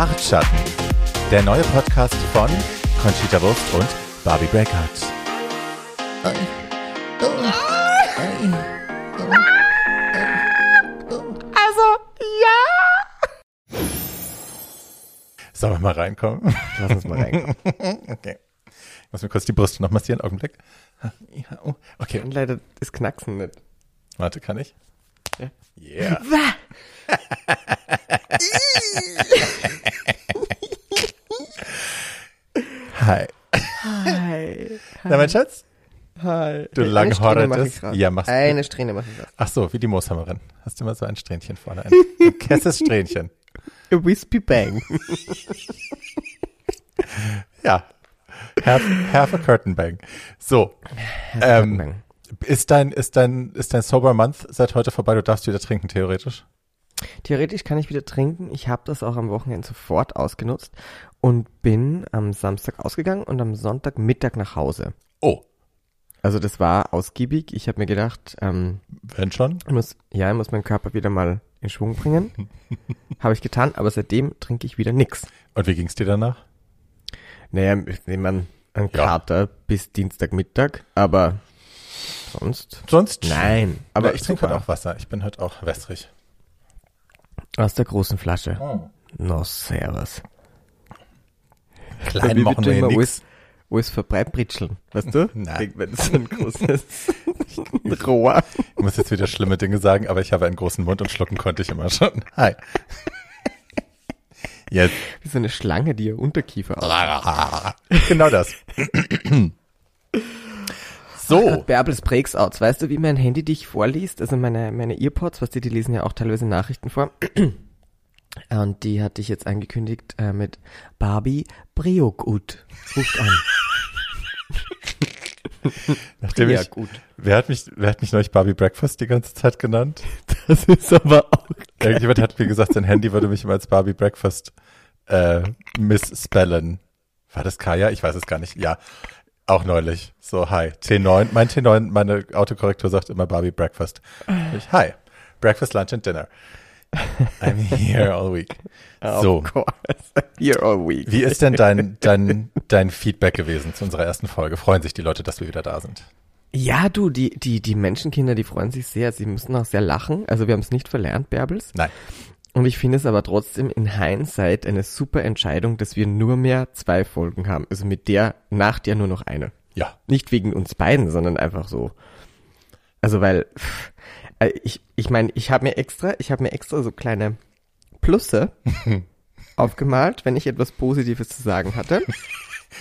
Bartschatten, der neue Podcast von Conchita Wurst und Barbie Breakout. Also, ja. Sollen wir mal reinkommen? Lass uns mal reinkommen. Okay. Ich muss mir kurz die Brust noch massieren. Augenblick. Ja, oh, okay, Und leider das Knacksen nicht. warte, kann ich? Ja. Yeah. Hi. Hi. Na, mein Schatz? Hi. Du Eine langhorretes- Strähne mach ich grad. Ja, machst du. Eine Strähne mache ich grad. Ach so, wie die Mooshammerin. Hast du immer so ein Strähnchen vorne? Ein, ein kesses Strähnchen. A Wispy Bang. Ja. Half, half a curtain bang. So. Ähm, Bang. ist dein, ist dein, ist dein Sober Month seit heute vorbei? Du darfst wieder trinken, theoretisch. Theoretisch kann ich wieder trinken. Ich habe das auch am Wochenende sofort ausgenutzt und bin am Samstag ausgegangen und am Sonntagmittag nach Hause. Oh, Also das war ausgiebig. Ich habe mir gedacht, ähm, wenn schon. ich muss, ja, ich muss meinen Körper wieder mal in Schwung bringen. habe ich getan, aber seitdem trinke ich wieder nix. Und wie ging's dir danach? Naja, ich nehme an, einen Ja. Kater bis Dienstagmittag, aber sonst. Sonst? Nein, Aber aber ich trinke heute auch Wasser. Ich bin heute auch wässrig. Aus der großen Flasche. Oh. No, servus. Klein machen wir nix. alles, alles verbreitbritscheln, weißt du? Nein. Wenn so ein großes Rohr. Ich muss jetzt wieder schlimme Dinge sagen, aber ich habe einen großen Mund und schlucken konnte ich immer schon. Hi. Jetzt. Wie so eine Schlange, die ihr Unterkiefer auf. Genau das. So. Bärbels Breaks-Outs. Weißt du, wie mein Handy dich vorliest? Also meine, meine Earpods, was die, die lesen ja auch teilweise Nachrichten vor. Und die hatte ich jetzt angekündigt äh, mit Barbie Breogut. Ruft an. Nachdem Ja, ich, gut. wer hat mich, wer hat mich neulich Barbie Breakfast die ganze Zeit genannt? Das ist aber auch Irgendjemand hat mir gesagt, sein Handy würde mich immer als Barbie Breakfast äh, missspellen. War das Kaya? Ich weiß es gar nicht. Ja, auch neulich. So, hi. T9, mein T9, meine Autokorrektur sagt immer Barbie Breakfast. Ich, hi. Breakfast, Lunch and Dinner. I'm here all week. So, Of course. Here all week. wie ist denn dein, dein, dein Feedback gewesen zu unserer ersten Folge? Freuen sich die Leute, dass wir wieder da sind? Ja, du, die, die, die Menschenkinder, die freuen sich sehr. Sie müssen auch sehr lachen. Also wir haben es nicht verlernt, Bärbels. Nein. Und ich finde es aber trotzdem in Hindsight eine super Entscheidung, dass wir nur mehr zwei Folgen haben. Also mit der, nach der nur noch eine. Ja. Nicht wegen uns beiden, sondern einfach so. Also weil, äh, ich, ich meine, ich habe mir extra, ich habe mir extra so kleine Plusse aufgemalt, wenn ich etwas Positives zu sagen hatte.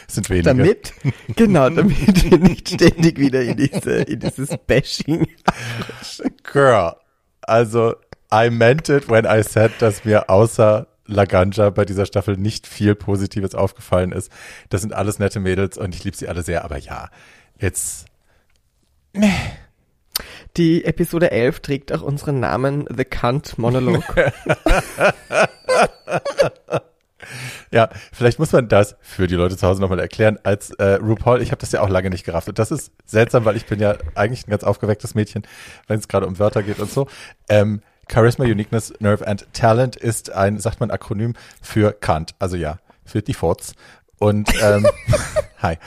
Es sind wenige. Damit, genau, damit wir nicht ständig wieder in diese, in dieses Bashing. Girl, also I meant it when I said, dass mir außer Laganja bei dieser Staffel nicht viel Positives aufgefallen ist. Das sind alles nette Mädels und ich liebe sie alle sehr, aber ja, jetzt Die Episode 11 trägt auch unseren Namen The Cunt Monologue. Ja, vielleicht muss man das für die Leute zu Hause nochmal erklären. Als äh, RuPaul, ich habe das ja auch lange nicht gerafft. Und das ist seltsam, weil ich bin ja eigentlich ein ganz aufgewecktes Mädchen, wenn es gerade um Wörter geht und so. Ähm, Charisma, Uniqueness, Nerve and Talent ist ein, sagt man, Akronym für Kant. Also ja, für die Forts. Und ähm, hi.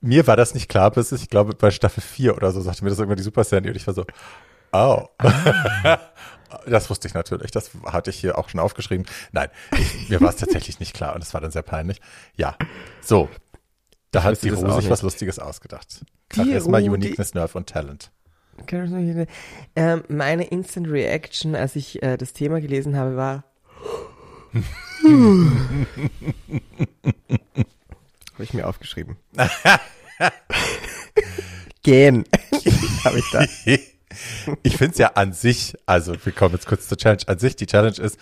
Mir war das nicht klar, bis ich glaube bei Staffel 4 oder so sagte mir das irgendwann die Super Sandy und ich war so, oh. Das wusste ich natürlich. Das hatte ich hier auch schon aufgeschrieben. Nein, ich, mir war es tatsächlich nicht klar und es war dann sehr peinlich. Ja, so. Da hat die auch sich was Lustiges ausgedacht. Charisma, Uniqueness, Nerve und Talent. Ähm, meine Instant Reaction, als ich äh, das Thema gelesen habe, war. habe ich mir aufgeschrieben. Gehen. habe ich da. Ich finde es ja an sich, also wir kommen jetzt kurz zur Challenge, an sich, die Challenge ist,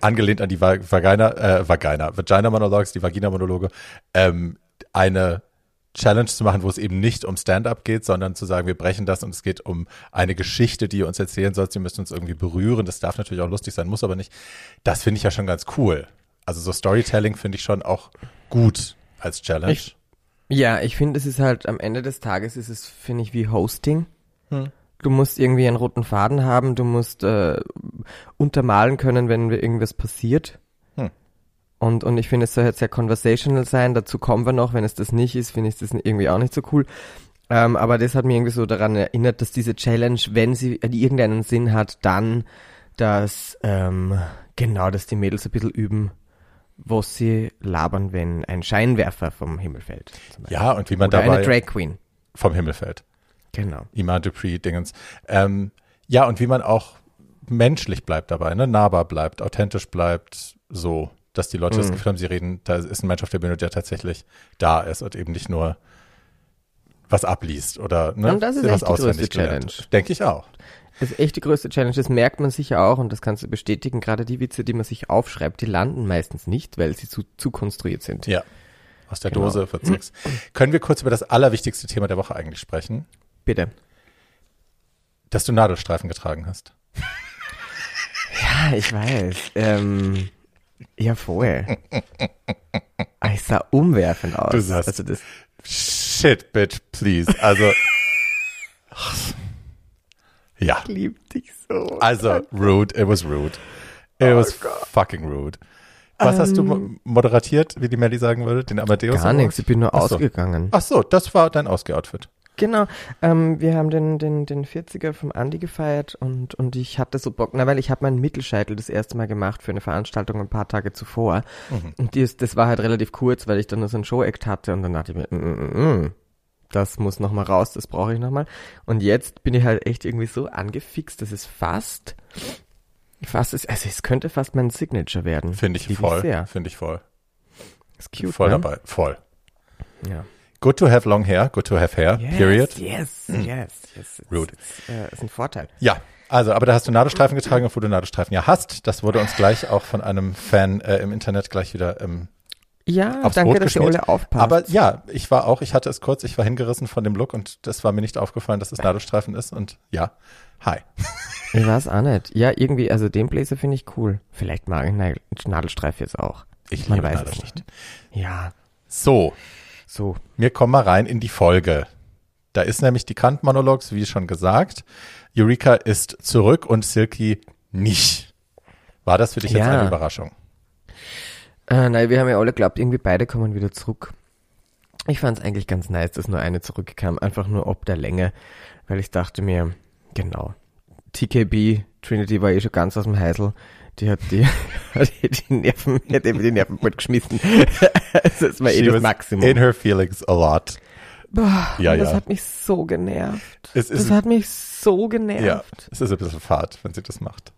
angelehnt an die Va- Vagina, äh, Vagina, Vagina Monologues, die Vagina Monologe, ähm, eine Challenge zu machen, wo es eben nicht um Stand-up geht, sondern zu sagen, wir brechen das und es geht um eine Geschichte, die ihr uns erzählen sollt. Sie müssen uns irgendwie berühren. Das darf natürlich auch lustig sein, muss aber nicht. Das finde ich ja schon ganz cool. Also so Storytelling finde ich schon auch gut als Challenge. Ich- Ja, ich finde, es ist halt am Ende des Tages ist es, finde ich, wie Hosting. Hm. Du musst irgendwie einen roten Faden haben, du musst äh, untermalen können, wenn irgendwas passiert. Und, und ich finde, es soll jetzt sehr conversational sein. Dazu kommen wir noch. Wenn es das nicht ist, finde ich das irgendwie auch nicht so cool. Ähm, aber das hat mich irgendwie so daran erinnert, dass diese Challenge, wenn sie irgendeinen Sinn hat, dann, dass, ähm, genau, dass die Mädels ein bisschen üben, was sie labern, wenn ein Scheinwerfer vom Himmel fällt. Ja, und wie man Oder dabei eine Drag Queen. vom Himmel fällt. Genau. Iman Dupree, Dingens. Ähm, ja, und wie man auch menschlich bleibt dabei, ne? nahbar bleibt, authentisch bleibt, so, dass die Leute das Mhm. Gefühl haben, sie reden, da ist ein Mensch auf der Bühne, der tatsächlich da ist und eben nicht nur was abliest oder ne, Und das ist was echt die größte auswendig gelernt Challenge. Denke ich auch. Das ist echt die größte Challenge. Das merkt man sicher auch und das kannst du bestätigen. Gerade die Witze, die man sich aufschreibt, die landen meistens nicht, weil sie zu, zu konstruiert sind. Ja. Aus der Genau. Dose wird's nix. Können wir kurz über das allerwichtigste Thema der Woche eigentlich sprechen? Bitte. Dass du Nadelstreifen getragen hast. Ja, ich weiß. Ähm, ja, voll. Ich sah umwerfend aus. Du sahst- also das, Shit, bitch, please. Also. ja. liebt dich so. Also, rude. It was rude. It was fucking rude. Was hast du mo- moderatiert, wie die Melly sagen würde? Den Amadeus? Gar nichts, ich bin nur Ach so. ausgegangen. Ach so, das war dein Ausgeoutfit. Genau. Ähm, wir haben den, den, den 40er vom Andi gefeiert und, und ich hatte so Bock, na, weil ich habe meinen Mittelscheitel das erste Mal gemacht für eine Veranstaltung ein paar Tage zuvor. Und die ist, das war halt relativ kurz, weil ich dann nur so ein Show-Act hatte und dann dachte ich mir, mm, mm, mm, das muss noch mal raus, das brauche ich noch mal. Und jetzt bin ich halt echt irgendwie so angefixt, dass es fast, fast ist, also es könnte fast mein Signature werden. Finde ich voll. Finde ich voll. Ist cute, voll ne? dabei. Voll. Ja. Good to have long hair. Good to have hair. Yes, Period. Yes, yes, yes. It's, Rude. It's, äh, ist ein Vorteil. Ja, also, aber da hast du Nadelstreifen getragen, obwohl du Nadelstreifen ja hast. Das wurde uns gleich auch von einem Fan äh, im Internet gleich wieder ähm, Ja, aufs danke, Brot dass ihr alle aufpasst. Aber ja, ich war auch, ich hatte es kurz, ich war hingerissen von dem Look und das war mir nicht aufgefallen, dass es Nadelstreifen ist und ja, hi. ich weiß auch nicht. Ja, irgendwie, also den Blazer finde ich cool. Vielleicht mag ich Nadelstreif jetzt auch. Ich Man liebe weiß es nicht. Ja, So, so. wir kommen mal rein in die Folge. Da ist nämlich die Kant-Monologs, wie schon gesagt. Eureka ist zurück und Silky nicht. War das für dich jetzt Ja. eine Überraschung? Äh, nein, wir haben ja alle geglaubt, irgendwie beide kommen wieder zurück. Ich fand es eigentlich ganz nice, dass nur eine zurückkam. Einfach nur ob der Länge. Weil ich dachte mir, genau. TKB, Trinity war eh schon ganz aus dem Heisel. Die hat die, hat eh die Nerven, die hat eben die Nerven geschmissen. das war eh She das Maximum. In her feelings a lot. Boah, Ja, das ja. hat mich so genervt. Es ist, Das hat mich so genervt. ja, es ist ein bisschen fad, wenn sie das macht.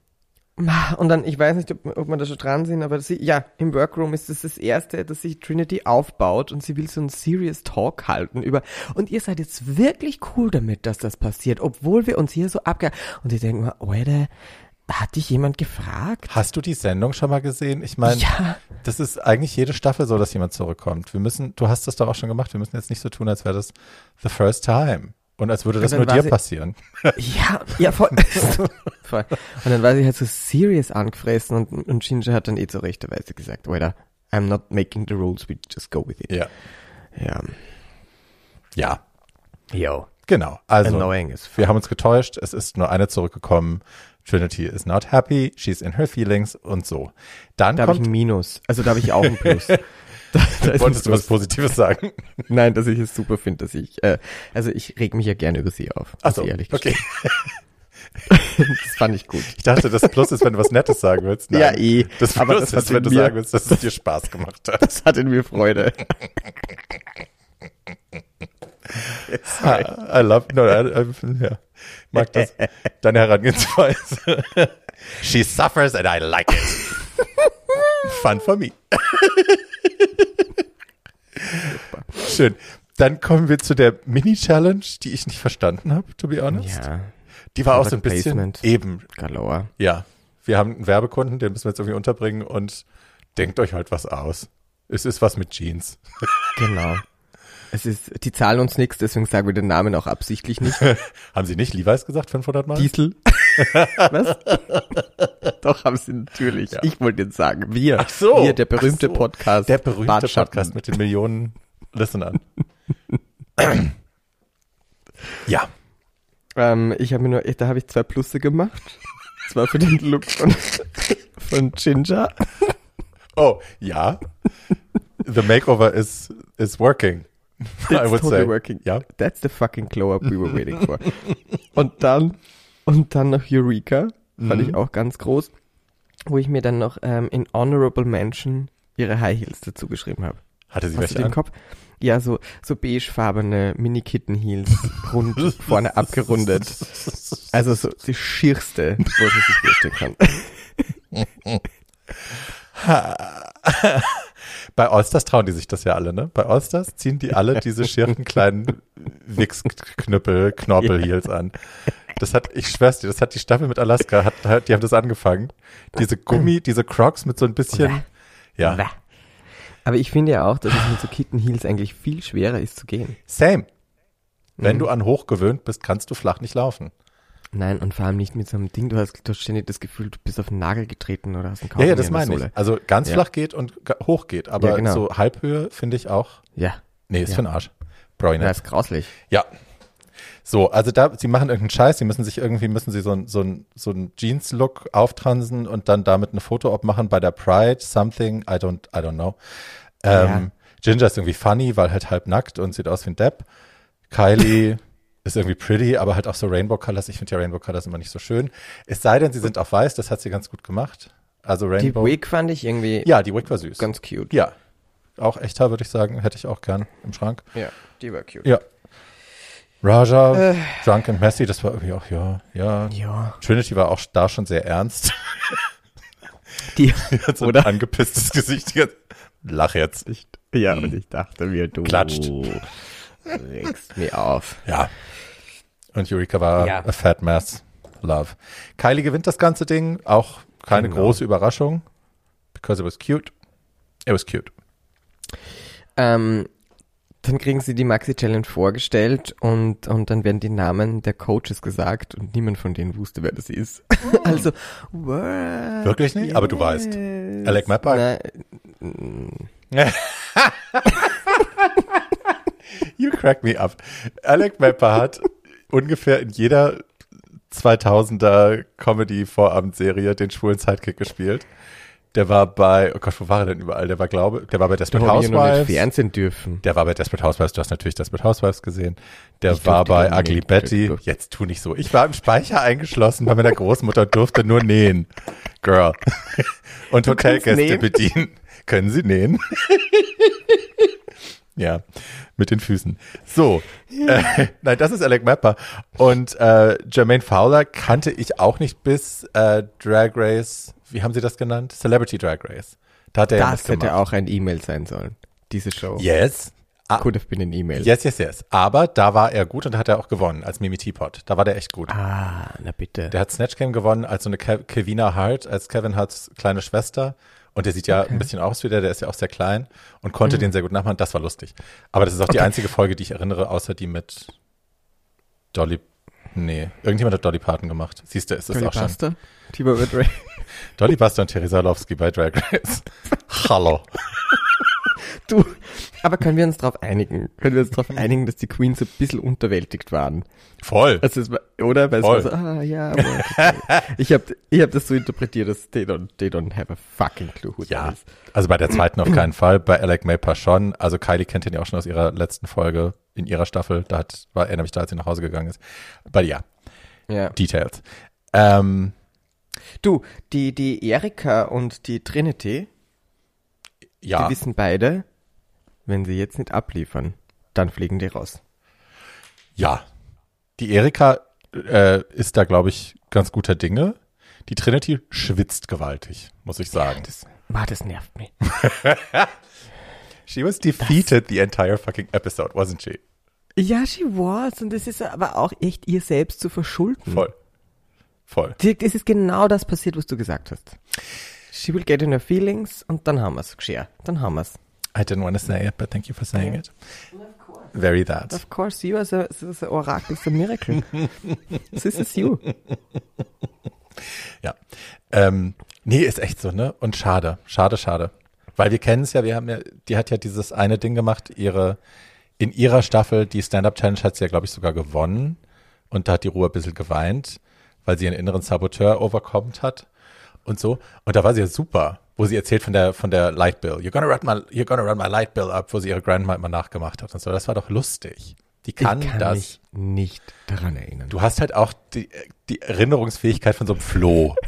Und dann, ich weiß nicht, ob, ob man da schon dran sind, aber sie, ja, im Workroom ist das das erste, dass sich Trinity aufbaut und sie will so einen Serious Talk halten über, und ihr seid jetzt wirklich cool damit, dass das passiert, obwohl wir uns hier so abge... Und ich denke mal, Alter, hat dich jemand gefragt? Hast du die Sendung schon mal gesehen? Ich meine, Ja, das ist eigentlich jede Staffel so, dass jemand zurückkommt. Wir müssen, du hast das doch auch schon gemacht, wir müssen jetzt nicht so tun, als wäre das the first time. Und als würde das nur dir sie- passieren. ja, ja, voll. voll. Und dann war sie halt so serious angefressen und, und Ginger hat dann eh zur rechten Weise gesagt, Alter, I'm not making the rules, we just go with it. Ja. Ja. Ja, Yo. genau. Also, wir haben uns getäuscht. Es ist nur eine zurückgekommen. Trinity is not happy. She's in her feelings und so. Dann Da habe ich ein Minus. Also da habe ich auch ein Plus. da, da wolltest du was Positives sagen? Nein, dass ich es super finde, dass ich, äh, also ich reg mich ja gerne über sie auf. Ach so, ich ehrlich okay. Das fand ich gut. Ich dachte, das Plus ist, wenn du was Nettes sagen willst. Nein. Ja, eh. Das Aber Plus das hat ist, wenn du mir- sagen willst, dass es dir Spaß gemacht hat. Das hat in mir Freude. I love, no, I, I, ja, mag das. Deine Herangehensweise. She suffers and I like it. Fun for me. Schön. Dann kommen wir zu der Mini-Challenge, die ich nicht verstanden habe, to be honest. Ja, Die war auch so ein bisschen eben, Galore. ja. Wir haben einen Werbekunden, den müssen wir jetzt irgendwie unterbringen und denkt euch halt was aus. Es ist was mit Jeans. Genau. Es ist, die zahlen uns nichts, deswegen sagen wir den Namen auch absichtlich nicht. Haben sie nicht Levi's gesagt, 500 Mal? Diesel. Was? Doch, haben sie natürlich. Ja. Ich wollte jetzt sagen, wir. Ach so. Wir, der berühmte so. Podcast. Der berühmte Bartschatten. Podcast mit den Millionen Listenern. ja. Ähm, ich habe mir nur, da habe ich zwei Plusse gemacht. Das war für den Look von, von Ginger. Oh, ja. The makeover is, is working. I It's would totally say. working. Ja. That's the fucking glow-up we were waiting for. und dann, und dann noch Eureka, fand Mhm. ich auch ganz groß, wo ich mir dann noch ähm, in Honorable Mention ihre High Heels dazu geschrieben habe. Hatte sie Hast du welche den an? Kopf? Ja, so, so beigefarbene Mini-Kitten-Heels, rund, vorne abgerundet. Also so die schierste, wo sie sich vorstellen kann. Bei Allstars trauen die sich das ja alle, ne? Bei Allstars ziehen die alle diese schirren kleinen Wichsknüppel, Knorpel-Heels an. Das hat, ich schwör's dir, das hat die Staffel mit Alaska, hat, die haben das angefangen. Diese Gummi, diese Crocs mit so ein bisschen, ja. Aber ich finde ja auch, dass es mit so Kitten-Heels eigentlich viel schwerer ist zu gehen. same. Wenn Mhm. du an hoch gewöhnt bist, kannst du flach nicht laufen. Nein, und vor allem nicht mit so einem Ding. Du hast, du hast ständig das Gefühl, du bist auf den Nagel getreten oder hast einen Ja, Kaugummi ja, das meine ich. Also ganz Ja. flach geht und hoch geht, aber Ja, genau. so Halbhöhe finde ich auch, Ja, nee, ist Ja. für den Arsch. Brauche ich das nicht. ist grauslich. Ja. So, also da, sie machen irgendeinen Scheiß, sie müssen sich irgendwie, müssen sie so ein, so ein, so ein Jeans-Look auftransen und dann damit eine Foto-Op machen bei der Pride, something, I don't, I don't know. Ähm, Ginger ist irgendwie funny, weil halt halb nackt und sieht aus wie ein Depp. Kylie ist irgendwie pretty, aber halt auch so Rainbow Colors. Ich finde ja Rainbow Colors immer nicht so schön. Es sei denn, sie sind auf weiß, das hat sie ganz gut gemacht. Also Die Rainbow. Wig fand ich irgendwie ja, die Wig war süß. ganz cute. ja. Auch echter, würde ich sagen. Hätte ich auch gern im Schrank. Ja, die war cute. Ja. Raja, Äh. Drunk and Messy, das war irgendwie auch, ja, ja. Ja. Trinity war auch da schon sehr ernst. Die, Die hat so Oder? ein angepisstes Gesicht. Die Lach jetzt. ja, und ich dachte mir, du Klatscht. Regst mir auf. Ja. Und Eureka war Ja. a fat mess. Love. Kylie gewinnt das ganze Ding. Auch keine Genau. große Überraschung. Because it was cute. It was cute. Ähm, dann kriegen sie die Maxi-Challenge vorgestellt und, und dann werden die Namen der Coaches gesagt und niemand von denen wusste, wer das ist. also, what? Wirklich nicht? Aber du weißt. Alec Mapper? You crack me up. Alec Mapper hat ungefähr in jeder 2000er Comedy-Vorabendserie den schwulen Sidekick gespielt. Der war bei, oh Gott, wo war er denn überall? Der war, glaube, der war bei Desperate noch nicht Housewives. Fernsehen dürfen. Der war bei Desperate Housewives, du hast natürlich Desperate Housewives gesehen. Der Ich war bei Ugly nicht. Betty. Durfte. Jetzt tu nicht so. Ich war im Speicher eingeschlossen bei meiner Großmutter durfte nur nähen. Girl. Und Hotelgäste bedienen. Können Sie nähen? ja, mit den Füßen. So. Äh, nein, das ist Alec Mapper. Und äh, Jermaine Fowler kannte ich auch nicht bis äh, Drag Race, wie haben Sie das genannt? Celebrity Drag Race. Da hat er ja Das hätte mitgemacht. auch ein E-Mail sein sollen. Diese Show. Yes. Ah, Could have been an E-Mail. Yes, yes, yes. Aber da war er gut und da hat er auch gewonnen als Mimi Teapot. Da war der echt gut. Ah, na bitte. Der hat Snatch Game gewonnen als so eine Kev Kevina Hart, als Kevin Harts kleine Schwester. Und der sieht ja ein bisschen aus wie der, der ist ja auch sehr klein und konnte den sehr gut nachmachen. Das war lustig. Aber das ist auch die Mhm. Okay. einzige Folge, die ich erinnere, außer die mit Dolly. Nee, irgendjemand hat Dolly Parton gemacht. Siehst du, ist das Dolly auch schon. Buster, Tibor Woodray. Dolly Buster und Theresa Lowski bei Drag Race. Hallo. Du, aber können wir uns darauf einigen? Können wir uns darauf einigen, dass die Queens so ein bisschen unterwältigt waren? Voll. Also es war, oder? Weil Voll. es war so, ah ja, aber okay. ich habe ich hab das so interpretiert, dass they don't, they don't have a fucking clue who Ja, is. also bei der zweiten auf keinen Fall, bei Alec Mayper schon. Also Kylie kennt ihn ja auch schon aus ihrer letzten Folge in ihrer Staffel. Da hat, war er nämlich da, als sie nach Hause gegangen ist. Aber ja, Ja. Details. Ähm, Du, die, die Erika und die Trinity, ja, die wissen beide, wenn sie jetzt nicht abliefern, dann fliegen die raus. ja. Die Erika äh, ist da, glaube ich, ganz guter Dinge. Die Trinity schwitzt gewaltig, muss ich sagen. Das, ah, das nervt mich. She was defeated the entire fucking episode, wasn't she? Ja, she was. Und das ist aber auch echt ihr selbst zu verschulden. Voll. Voll. Dirk, es ist genau das passiert, was du gesagt hast. She will get in her feelings und dann haben wir's. Geschehen. Dann haben wir's. I didn't want to say it, but thank you for saying it. Very that. Of course, you as a, as a oracle a miracle. This is you. Ja. Ähm, nee, ist echt so, ne? Und schade, schade, schade. Weil wir kennen es ja, wir haben ja, die hat ja dieses eine Ding gemacht, ihre, in ihrer Staffel, die Stand-Up-Challenge hat sie ja, glaube ich, sogar gewonnen. Und da hat die Ruhe ein bisschen geweint, weil sie einen inneren Saboteur overkommt hat und so. Und da war sie ja super. Wo sie erzählt von der, von der Light Bill. You're gonna run my, you're gonna run my Light Bill up, wo sie ihre Grandma immer nachgemacht hat und so. Das war doch lustig. Die kann, ich kann das. mich nicht daran erinnern. Du hast halt auch die, die Erinnerungsfähigkeit von so einem Floh.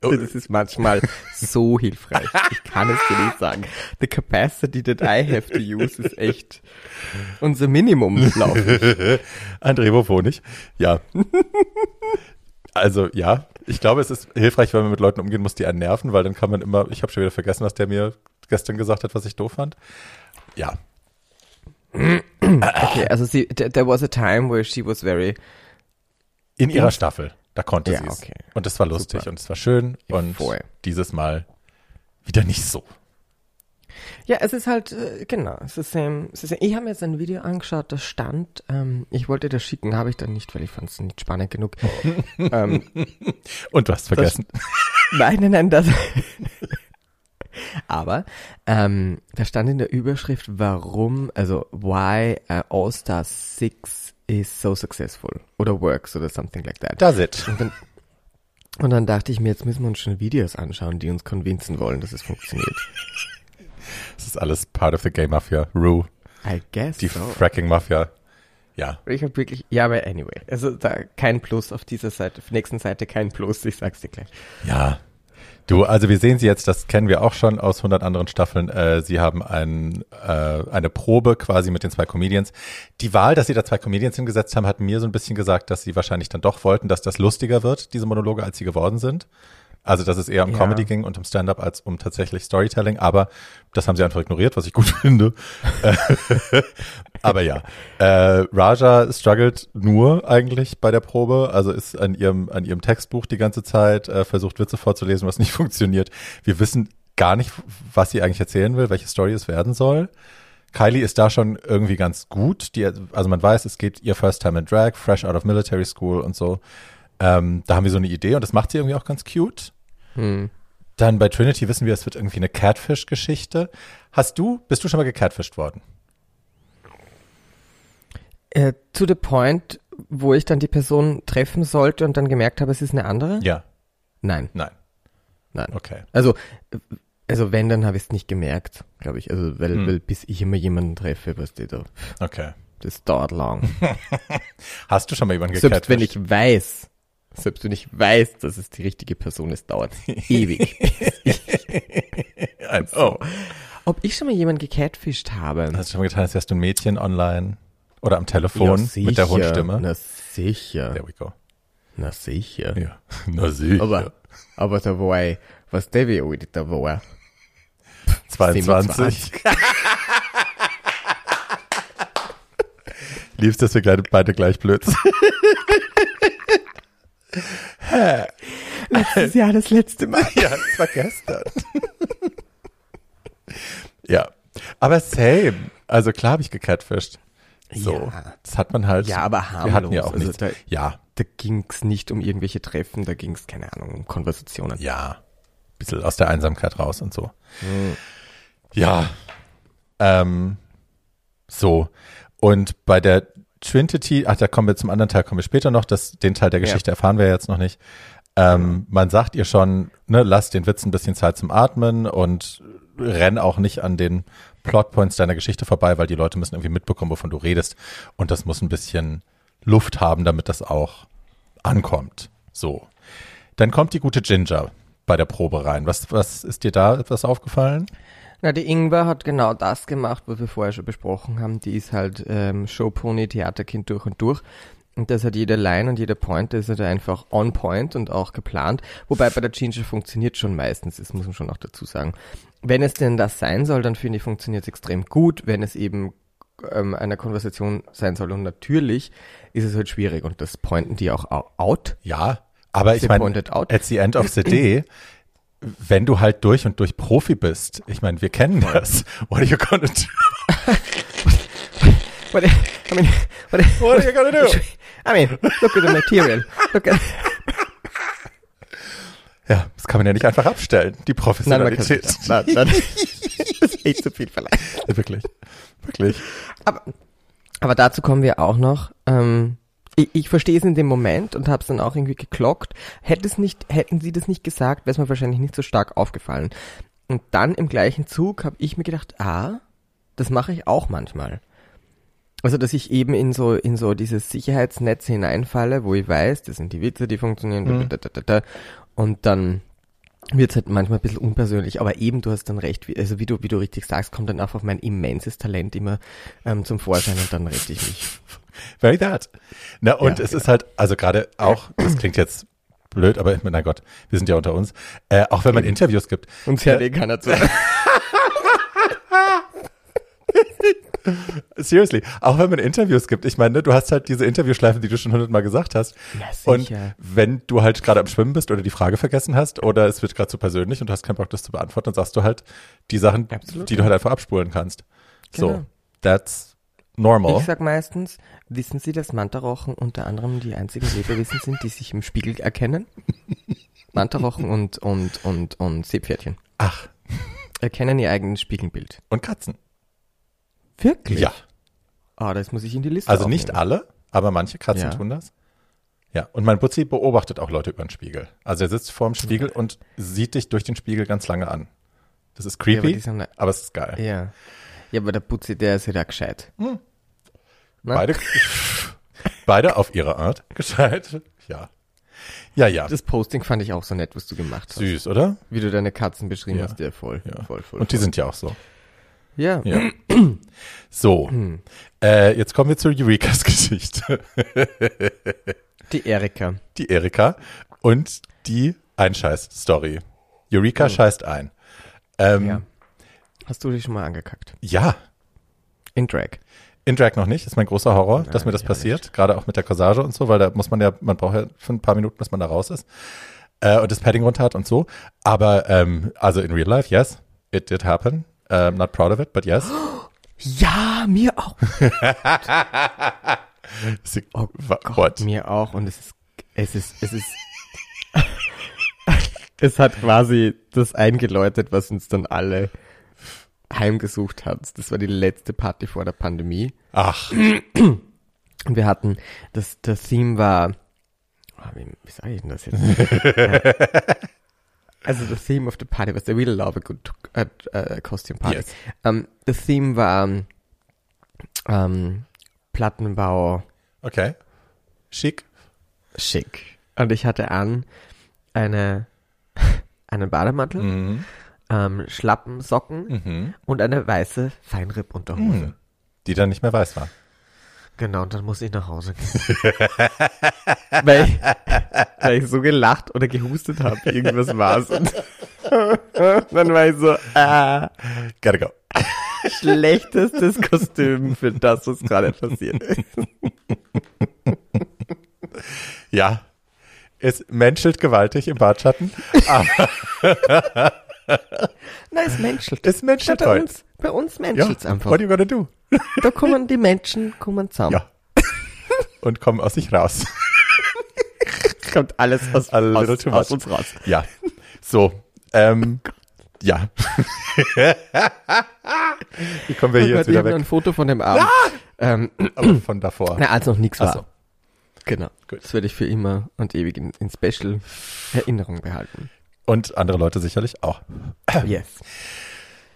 Das ist manchmal so hilfreich. Ich kann es dir nicht sagen. The capacity that I have to use ist echt unser Minimum, glaube ich. André Wofonig. Ja. Also ja, ich glaube, es ist hilfreich, wenn man mit Leuten umgehen muss, die einen nerven, weil dann kann man immer, ich habe schon wieder vergessen, was der mir gestern gesagt hat, was ich doof fand. Ja, Okay, also sie, th- there was a time where she was very, in ihrer Staffel, da konnte Ja, sie es. okay. Und es war lustig Super. und es war schön und voll. dieses Mal wieder nicht so. Ja, es ist halt, äh, genau, es ist, ähm, es ist, ich habe mir jetzt ein Video angeschaut, das stand, ähm, ich wollte das schicken, habe ich dann nicht, weil ich fand es nicht spannend genug. ähm, Und du hast vergessen. Nein, nein, nein, das. Aber ähm, da stand in der Überschrift, warum, also why uh, All Star 6 is so successful oder works oder something like that. Does it. Und dann, und dann dachte ich mir, jetzt müssen wir uns schon Videos anschauen, die uns convincen wollen, dass es funktioniert. Das ist alles part of the Gay Mafia. Rue, I guess die so. Fracking Mafia. Ja. Ich habe wirklich, ja, aber anyway, also da kein Plus auf dieser Seite, auf der nächsten Seite kein Plus, ich sag's dir gleich. Ja. Du, also wir sehen sie jetzt, das kennen wir auch schon aus 100 anderen Staffeln. Äh, sie haben ein, äh, eine Probe quasi mit den zwei Comedians. Die Wahl, dass sie da zwei Comedians hingesetzt haben, hat mir so ein bisschen gesagt, dass sie wahrscheinlich dann doch wollten, dass das lustiger wird, diese Monologe, als sie geworden sind. Also, dass es eher um Ja. Comedy ging und um Stand-up als um tatsächlich Storytelling. Aber das haben sie einfach ignoriert, was ich gut finde. Aber ja, äh, Raja struggelt nur eigentlich bei der Probe, also ist an ihrem, an ihrem Textbuch die ganze Zeit, äh, versucht Witze vorzulesen, was nicht funktioniert. Wir wissen gar nicht, was sie eigentlich erzählen will, welche Story es werden soll. Kylie ist da schon irgendwie ganz gut. Die, also man weiß, es geht ihr First Time in Drag, fresh out of military school und so. Ähm, da haben wir so eine Idee und das macht sie irgendwie auch ganz cute. Hm. Dann bei Trinity wissen wir, es wird irgendwie eine Catfish-Geschichte. Hast du, bist du schon mal gecatfished worden? Äh, to the point, wo ich dann die Person treffen sollte und dann gemerkt habe, es ist eine andere? Ja, Nein, nein, nein. okay. Also, äh, also wenn, dann habe ich es nicht gemerkt, glaube ich. Also, weil, Hm. weil bis ich immer jemanden treffe, was die da, Okay. das dauert lang. Hast du schon mal jemanden selbst wenn ich weiß, selbst wenn ich weiß, dass es die richtige Person ist, dauert es ewig. Ein, oh. Ob ich schon mal jemanden gecatfischt habe? Hast du schon mal getan, als wärst du ein Mädchen online oder am Telefon Ja, mit der sicher. Hundstimme? Na sicher. There we go. Na sicher. Ja. Na sicher. Aber, aber da war ich, was der wie alt da war. 22. Liebst, dass wir beide gleich blöd sind. Letztes Jahr das letzte Mal. ja, das war gestern. ja. Aber same. Also klar habe ich gecatfished. So. Ja. Das hat man halt. Ja, aber Wir hatten ja harmlos. auch Also nichts. da- ja, Da ging's nicht um irgendwelche Treffen, da ging's keine Ahnung, um Konversationen. ja. Bisschen aus der Einsamkeit raus und so. Ja. Ähm, so. Und bei der Trinity, ach, da kommen wir zum anderen Teil, kommen wir später noch. Das, den Teil der Geschichte erfahren wir jetzt noch nicht. Ähm, man sagt ihr schon, ne, lass den Witz ein bisschen Zeit zum Atmen und renn auch nicht an den Plotpoints deiner Geschichte vorbei, weil die Leute müssen irgendwie mitbekommen, wovon du redest. Und das muss ein bisschen Luft haben, damit das auch ankommt. So. Dann kommt die gute Ginger bei der Probe rein. Was, was ist dir da etwas aufgefallen? Na, die Ingwer hat genau das gemacht, was wir vorher schon besprochen haben. Die ist halt ähm, Showpony, Theaterkind durch und durch. Und das hat jede Line und jeder Point, das ist halt einfach on point und auch geplant. Wobei bei der Ginger funktioniert schon meistens, das muss man schon auch dazu sagen. Wenn es denn das sein soll, dann finde ich, funktioniert es extrem gut. Wenn es eben ähm, eine Konversation sein soll und natürlich ist es halt schwierig und das pointen die auch au- out. Ja, aber ich meine, at the end of the day, wenn du halt durch und durch Profi bist, ich meine, wir kennen das. What are you gonna do? What, I mean, what, What are you gonna do? I mean, look at the material. Look at, Ja, das kann man ja nicht einfach abstellen, die nein, Professionalität. nicht. Nein, nein. Das ist echt zu viel verlangt. Wirklich, wirklich. Aber, aber dazu kommen wir auch noch. Ähm, Ich, ich verstehe es in dem Moment und habe es dann auch irgendwie geklockt. Hätte es nicht, hätten sie das nicht gesagt, wäre es mir wahrscheinlich nicht so stark aufgefallen. Und dann im gleichen Zug habe ich mir gedacht, ah, das mache ich auch manchmal. Also, dass ich eben in so, in so dieses Sicherheitsnetz hineinfalle, wo ich weiß, das sind die Witze, die funktionieren, Mhm. da, da, da, und dann wird es halt manchmal ein bisschen unpersönlich, aber eben, du hast dann recht, wie, also wie du, wie du richtig sagst, kommt dann einfach mein immenses Talent immer ähm, zum Vorschein und dann rette ich mich. Very that. Na, und Ja, es ist halt, also gerade auch, das klingt jetzt blöd, aber mein Gott, wir sind ja unter uns, äh, auch wenn man Interviews gibt. Uns hört eh keiner zu. Seriously, auch wenn man Interviews gibt. Ich meine, ne, du hast halt diese Interviewschleifen, die du schon hundertmal gesagt hast. Ja, Und wenn du halt gerade am Schwimmen bist oder die Frage vergessen hast oder es wird gerade zu persönlich und du hast keinen Bock, das zu beantworten, dann sagst du halt die Sachen, Absolut, die du halt einfach abspulen kannst. So, Genau. that's normal. Ich sag meistens, wissen Sie, dass Mantarochen unter anderem die einzigen Lebewesen sind, die sich im Spiegel erkennen? Mantarochen und, und, und, und Seepferdchen Ach, erkennen ihr eigenes Spiegelbild. und Katzen. Wirklich? Ja. Ah, das muss ich in die Liste Also nicht aufnehmen. alle, aber manche Katzen Ja. tun das. Ja, und mein Butzi beobachtet auch Leute über den Spiegel. Also er sitzt vorm Spiegel und sieht dich durch den Spiegel ganz lange an. Das ist Ja, aber creepy, die sind- aber es ist geil. Ja. Ja, aber der Putzi, der ist ja da gescheit. Hm. Beide, beide auf ihre Art gescheit. Ja. Ja, ja. Das Posting fand ich auch so nett, was du gemacht hast. Süß, oder? Wie du deine Katzen beschrieben Ja. hast, ja voll. Ja. Voll, voll. Und die voll. sind ja auch so. Ja. Ja. So, Hm. äh, jetzt kommen wir zu Eurekas Geschichte. Die Erika. Die Erika und die Einscheiß-Story. Eureka scheißt ein. Ähm, Oh. Ja. Hast du dich schon mal angekackt? ja, In Drag. in Drag noch nicht, ist mein großer Horror, dass mir das passiert, gerade auch mit der Corsage und so, weil da muss man ja, man braucht ja für ein paar Minuten, bis man da raus ist äh, und das Padding runter hat und so. Aber ähm, also in real life, yes, it did happen. Um, not proud of it, but yes. Ja, mir auch. Sie, Oh Gott, what? mir auch. Und es ist, es ist, es ist, es hat quasi das eingeläutet, was uns dann alle heimgesucht hat. Das war die letzte Party vor der Pandemie. Ach, Und wir hatten, das, das Theme war, ah, wie, wie sage ich denn das jetzt? Also the theme of the party was I really love a good uh, uh, costume party. Yes. Um, the theme war um, Plattenbau okay. Schick. schick. Und ich hatte an eine, einen Bademantel, Mhm. Ähm, Schlappen, Socken Mhm. und eine weiße Feinripp-Unterhose. Mhm. Die dann nicht mehr weiß war. Genau, und dann muss ich nach Hause gehen. weil, ich, weil ich so gelacht oder gehustet habe, irgendwas war's. Und dann war ich so, ah, Gotta go. schlechtestes Kostüm für das, was gerade passiert ist. Ja. Es menschelt gewaltig im Badschatten. Nein, es menschelt. Es menschelt bei heute. uns, bei uns Ja. menschelt's einfach. What you gonna do? Da kommen die Menschen kommen zusammen. Ja. Und kommen aus sich raus. Es kommt alles aus, aus, aus uns raus. Ja. So. Ähm, ja. Wie kommen wir Oh hier Gott, jetzt wieder weg? ein Foto von dem Abend. Ähm, Aber von davor. na, als noch nichts war. so. Genau. Gut. Das werde ich für immer und ewig in, in Special Erinnerung behalten. Und andere Leute sicherlich auch. Yes.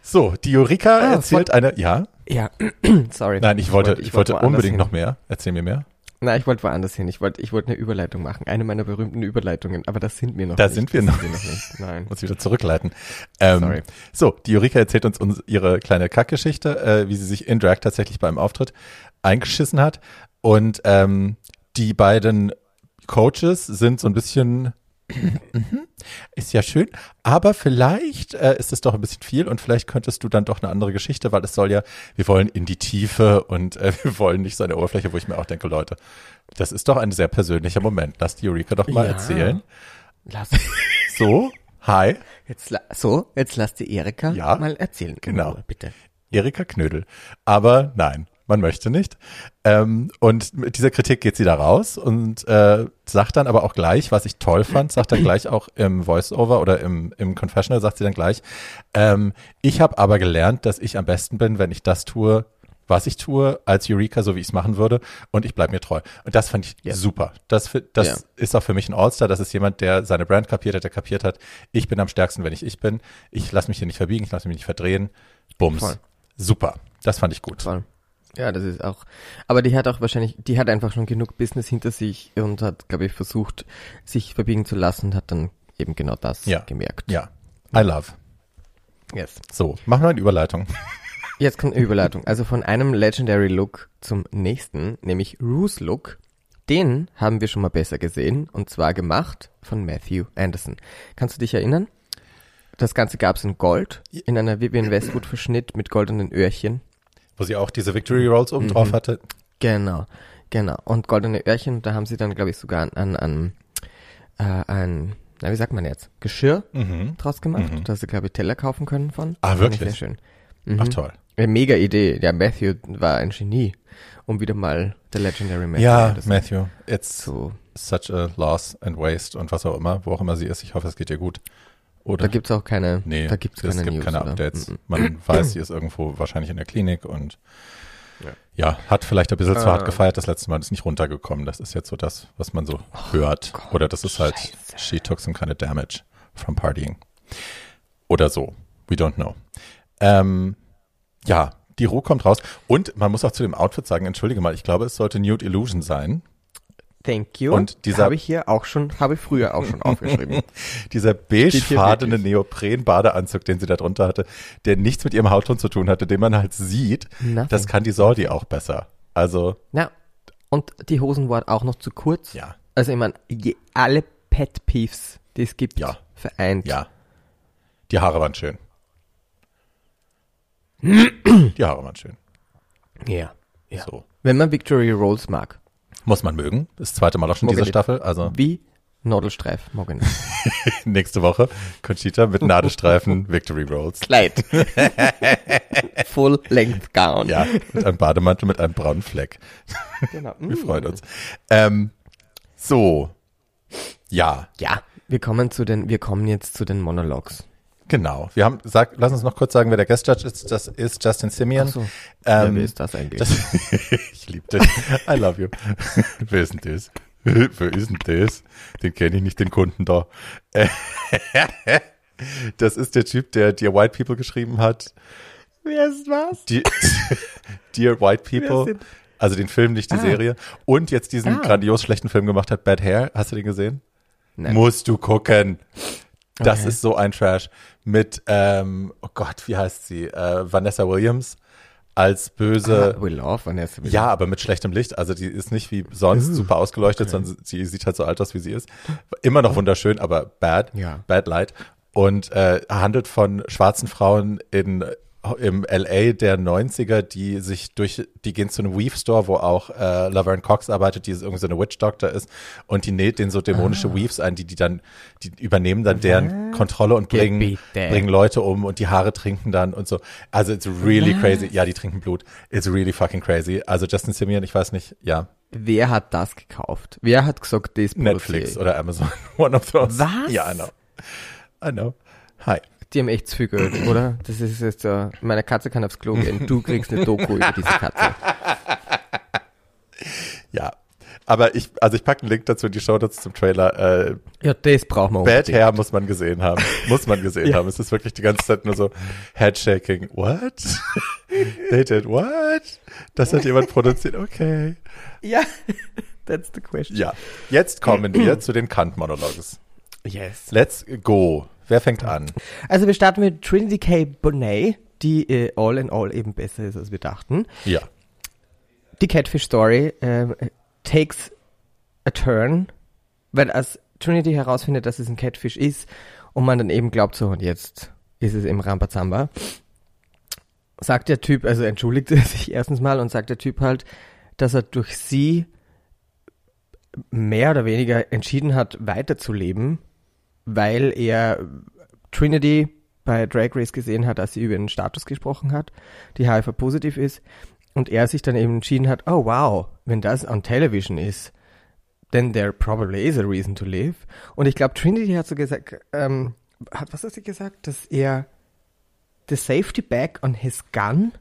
So, die Eureka Ah, erzählt eine, ja, Ja, sorry. nein, ich wollte, ich wollte woanders unbedingt hin. noch mehr. Erzähl mir mehr. Nein, ich wollte woanders hin. Ich wollte, ich wollte eine Überleitung machen. Eine meiner berühmten Überleitungen. Aber das sind wir noch Da nicht. sind wir noch Sind wir noch nicht. Nein. Muss wieder zurückleiten. Ähm, Sorry. So, die Eureka erzählt uns, uns ihre kleine Kackgeschichte, äh, wie sie sich in Drag tatsächlich beim Auftritt eingeschissen hat. Und ähm, die beiden Coaches sind so ein bisschen, ist ja schön, aber vielleicht äh, ist es doch ein bisschen viel und vielleicht könntest du dann doch eine andere Geschichte, weil es soll ja, wir wollen in die Tiefe und äh, wir wollen nicht so eine Oberfläche, wo ich mir auch denke, Leute, das ist doch ein sehr persönlicher Moment. Lass die Eureka doch mal Ja. erzählen. Lass, So, hi. jetzt, so, jetzt lass die Erika Ja. mal erzählen. Genau. Bitte. Erika Knödel. Aber nein, man möchte nicht. Ähm, und mit dieser Kritik geht sie da raus und äh, sagt dann aber auch gleich, was ich toll fand, sagt dann gleich auch im Voice-Over oder im, im Confessional, sagt sie dann gleich, ähm, ich habe aber gelernt, dass ich am besten bin, wenn ich das tue, was ich tue als Eureka, so wie ich es machen würde und ich bleibe mir treu. Und das fand ich Ja. super. Das, das Ja. ist auch für mich ein All-Star. Das ist jemand, der seine Brand kapiert hat, der kapiert hat, ich bin am stärksten, wenn ich ich bin. Ich lasse mich hier nicht verbiegen, ich lasse mich nicht verdrehen. Bums. Voll. Super. Das fand ich gut. Voll. Ja, das ist auch. Aber die hat auch wahrscheinlich, die hat einfach schon genug Business hinter sich und hat, glaube ich, versucht, sich verbiegen zu lassen und hat dann eben genau das Ja. gemerkt. Ja. I love. Yes. So, machen wir eine Überleitung. Jetzt kommt eine Überleitung. Also von einem Legendary Look zum nächsten, nämlich Rue's Look. Den haben wir schon mal besser gesehen und zwar gemacht von Matthew Anderson. Kannst du dich erinnern? Das Ganze gab es in Gold, in einer Vivian Westwood Verschnitt mit goldenen Öhrchen. Wo sie auch diese Victory Rolls oben Mhm. drauf hatte. Genau, genau. Und goldene Öhrchen, da haben sie dann, glaube ich, sogar an, an, an äh, ein, na wie sagt man jetzt, Geschirr Mhm. draus gemacht. Mhm. Da hast du, glaube ich, Teller kaufen können von. Ah, wirklich? Sehr schön. Mhm. Ach toll. Eine mega Idee. Ja, Matthew war ein Genie, um wieder mal der Legendary Matthew Ja, Matthew, it's zu. such a loss and waste und was auch immer, wo auch immer sie ist. Ich hoffe, es geht ihr gut. Oder? Da gibt's auch keine, nee, da gibt's es keine gibt News. keine oder? Updates. Man weiß, sie ist irgendwo wahrscheinlich in der Klinik und Ja. ja, hat vielleicht ein bisschen zu Ah. hart gefeiert das letzte Mal, ist nicht runtergekommen. Das ist jetzt so das, was man so hört. Gott, Oder das ist halt, Scheiße. she took some kind of damage from partying. Oder so. We don't know. Ähm, ja, die Ruhe kommt raus. Und man muss auch zu dem Outfit sagen, entschuldige mal, ich glaube, es sollte Nude Illusion sein. Thank you. Und dieser- habe ich hier auch schon, habe ich früher auch schon aufgeschrieben. Dieser beigefarbene. Neopren-Badeanzug, den sie da drunter hatte, der nichts mit ihrem Hautton zu tun hatte, den man halt sieht, Nothing. das kann die Sordi auch besser. Also, Na, und die Hosen waren auch noch zu kurz. ja, Also ich meine, alle Pet Peeves, die es gibt, Ja. vereint. ja. Die Haare waren schön. die Haare waren schön. Ja. ja. So. Wenn man Victory Rolls mag, Muss man mögen. Das zweite Mal auch schon diese Mogeli. Staffel. Also wie Nadelstreif, morgen. nächste Woche Conchita mit Nadelstreifen Victory Rolls. Kleid. Full Length Gown. Ja, mit einem Bademantel mit einem braunen Fleck. genau. Wir freuen uns. Ähm, so. Ja, Ja, wir kommen zu den, wir kommen jetzt zu den Monologs. Genau. Wir haben, sag, lass uns noch kurz sagen, wer der Guest Judge ist. Das ist Justin Simeon. Ach so. Ähm, wer ist das eigentlich? Das, ich liebe dich. I love you. wer ist denn das? wer ist denn das? Den kenne ich nicht, den Kunden da. das ist der Typ, der Dear White People geschrieben hat. wer ist was? Die, Dear White People. Also den Film, nicht die Ah. Serie. Und jetzt diesen Ah. grandios schlechten Film gemacht hat, Bad Hair. Hast du den gesehen? Nein. Musst du gucken. Das Okay. ist so ein Trash. Mit, ähm, oh Gott, wie heißt sie? Äh, Vanessa Williams als böse. Ah, We Love Vanessa. Williams. Ja, aber mit schlechtem Licht. Also die ist nicht wie sonst Uh, super ausgeleuchtet, sondern sie sieht halt so alt aus, wie sie ist. Immer noch wunderschön, aber bad. Ja. Bad Light. Und äh, handelt von schwarzen Frauen in im LA der 90er, die sich durch, die gehen zu einem Weave Store, wo auch äh, Laverne Cox arbeitet, die irgendwie so eine Witch Doctor ist und die näht denen so dämonische Ah. Weaves ein, die die dann, die übernehmen dann deren Kontrolle und bringen, bringen Leute um und die Haare trinken dann und so. Also it's really Was? crazy. Ja, die trinken Blut. It's really fucking crazy. Also Justin Simeon, ich weiß nicht, ja, Wer hat das gekauft? Wer hat gesagt, das Netflix oder Amazon, one of those. Was? Ja, I know. I know. Hi. Die haben echt zu viel Geld, oder? Das ist jetzt, äh, meine Katze kann aufs Klo gehen. Du kriegst eine Doku über diese Katze. Ja. Aber ich, also ich packe einen Link dazu in die Show Notes zum Trailer. Äh, Ja, das brauchen wir Bad. Hair muss man gesehen haben. Muss man gesehen Ja. haben. Es ist wirklich die ganze Zeit nur so Headshaking. What? They did what? Das hat jemand produziert. Okay. Ja, that's the question. Ja. Jetzt kommen wir zu den Kant-Monologs. Yes. Let's go. Wer fängt an? Also wir starten mit Trinity K. Bonet, die äh, all in all eben besser ist, als wir dachten. Ja. Die Catfish Story ähm, takes a turn, weil als Trinity herausfindet, dass es ein Catfish ist und man dann eben glaubt, so und jetzt ist es im Rambazamba, sagt der Typ, also entschuldigt er sich erstens mal und sagt der Typ halt, dass er durch sie mehr oder weniger entschieden hat, weiterzuleben, weil er Trinity bei Drag Race gesehen hat, als sie über ihren Status gesprochen hat, die HIV-positiv ist, und er sich dann eben entschieden hat, oh wow, wenn das on television ist, then there probably is a reason to live. Und ich glaube, Trinity hat so gesagt, ähm, hat, was hat sie gesagt, dass er the safety bag on his gun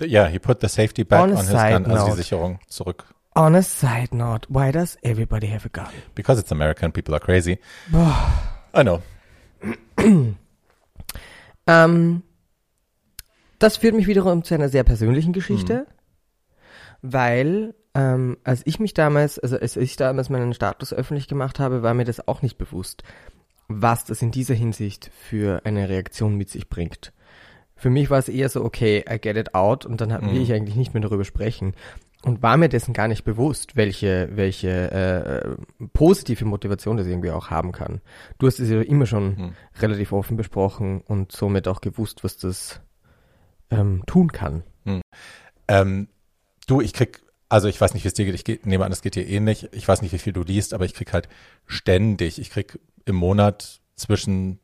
Yeah, he put the safety back On on, his gun, also die. Sicherung zurück. On a side note, why does everybody have a gun? Because it's American, people are crazy. I know. Ähm, das führt mich wiederum zu einer sehr persönlichen Geschichte, weil ähm, als ich mich damals, also als ich damals meinen Status öffentlich gemacht habe, war mir das auch nicht bewusst, was das in dieser Hinsicht für eine Reaktion mit sich bringt. Für mich war es eher so, okay, I get it out und dann will ich eigentlich nicht mehr darüber sprechen. Und war mir dessen gar nicht bewusst, welche, welche äh, positive Motivation das irgendwie auch haben kann. Du hast es ja immer schon relativ offen besprochen und somit auch gewusst, was das ähm, tun kann. Ähm, du, ich krieg, also ich weiß nicht, wie es dir geht, ich nehme an, es geht dir ähnlich. Ich weiß nicht, wie viel du liest, aber ich krieg halt ständig, ich krieg im Monat zwischen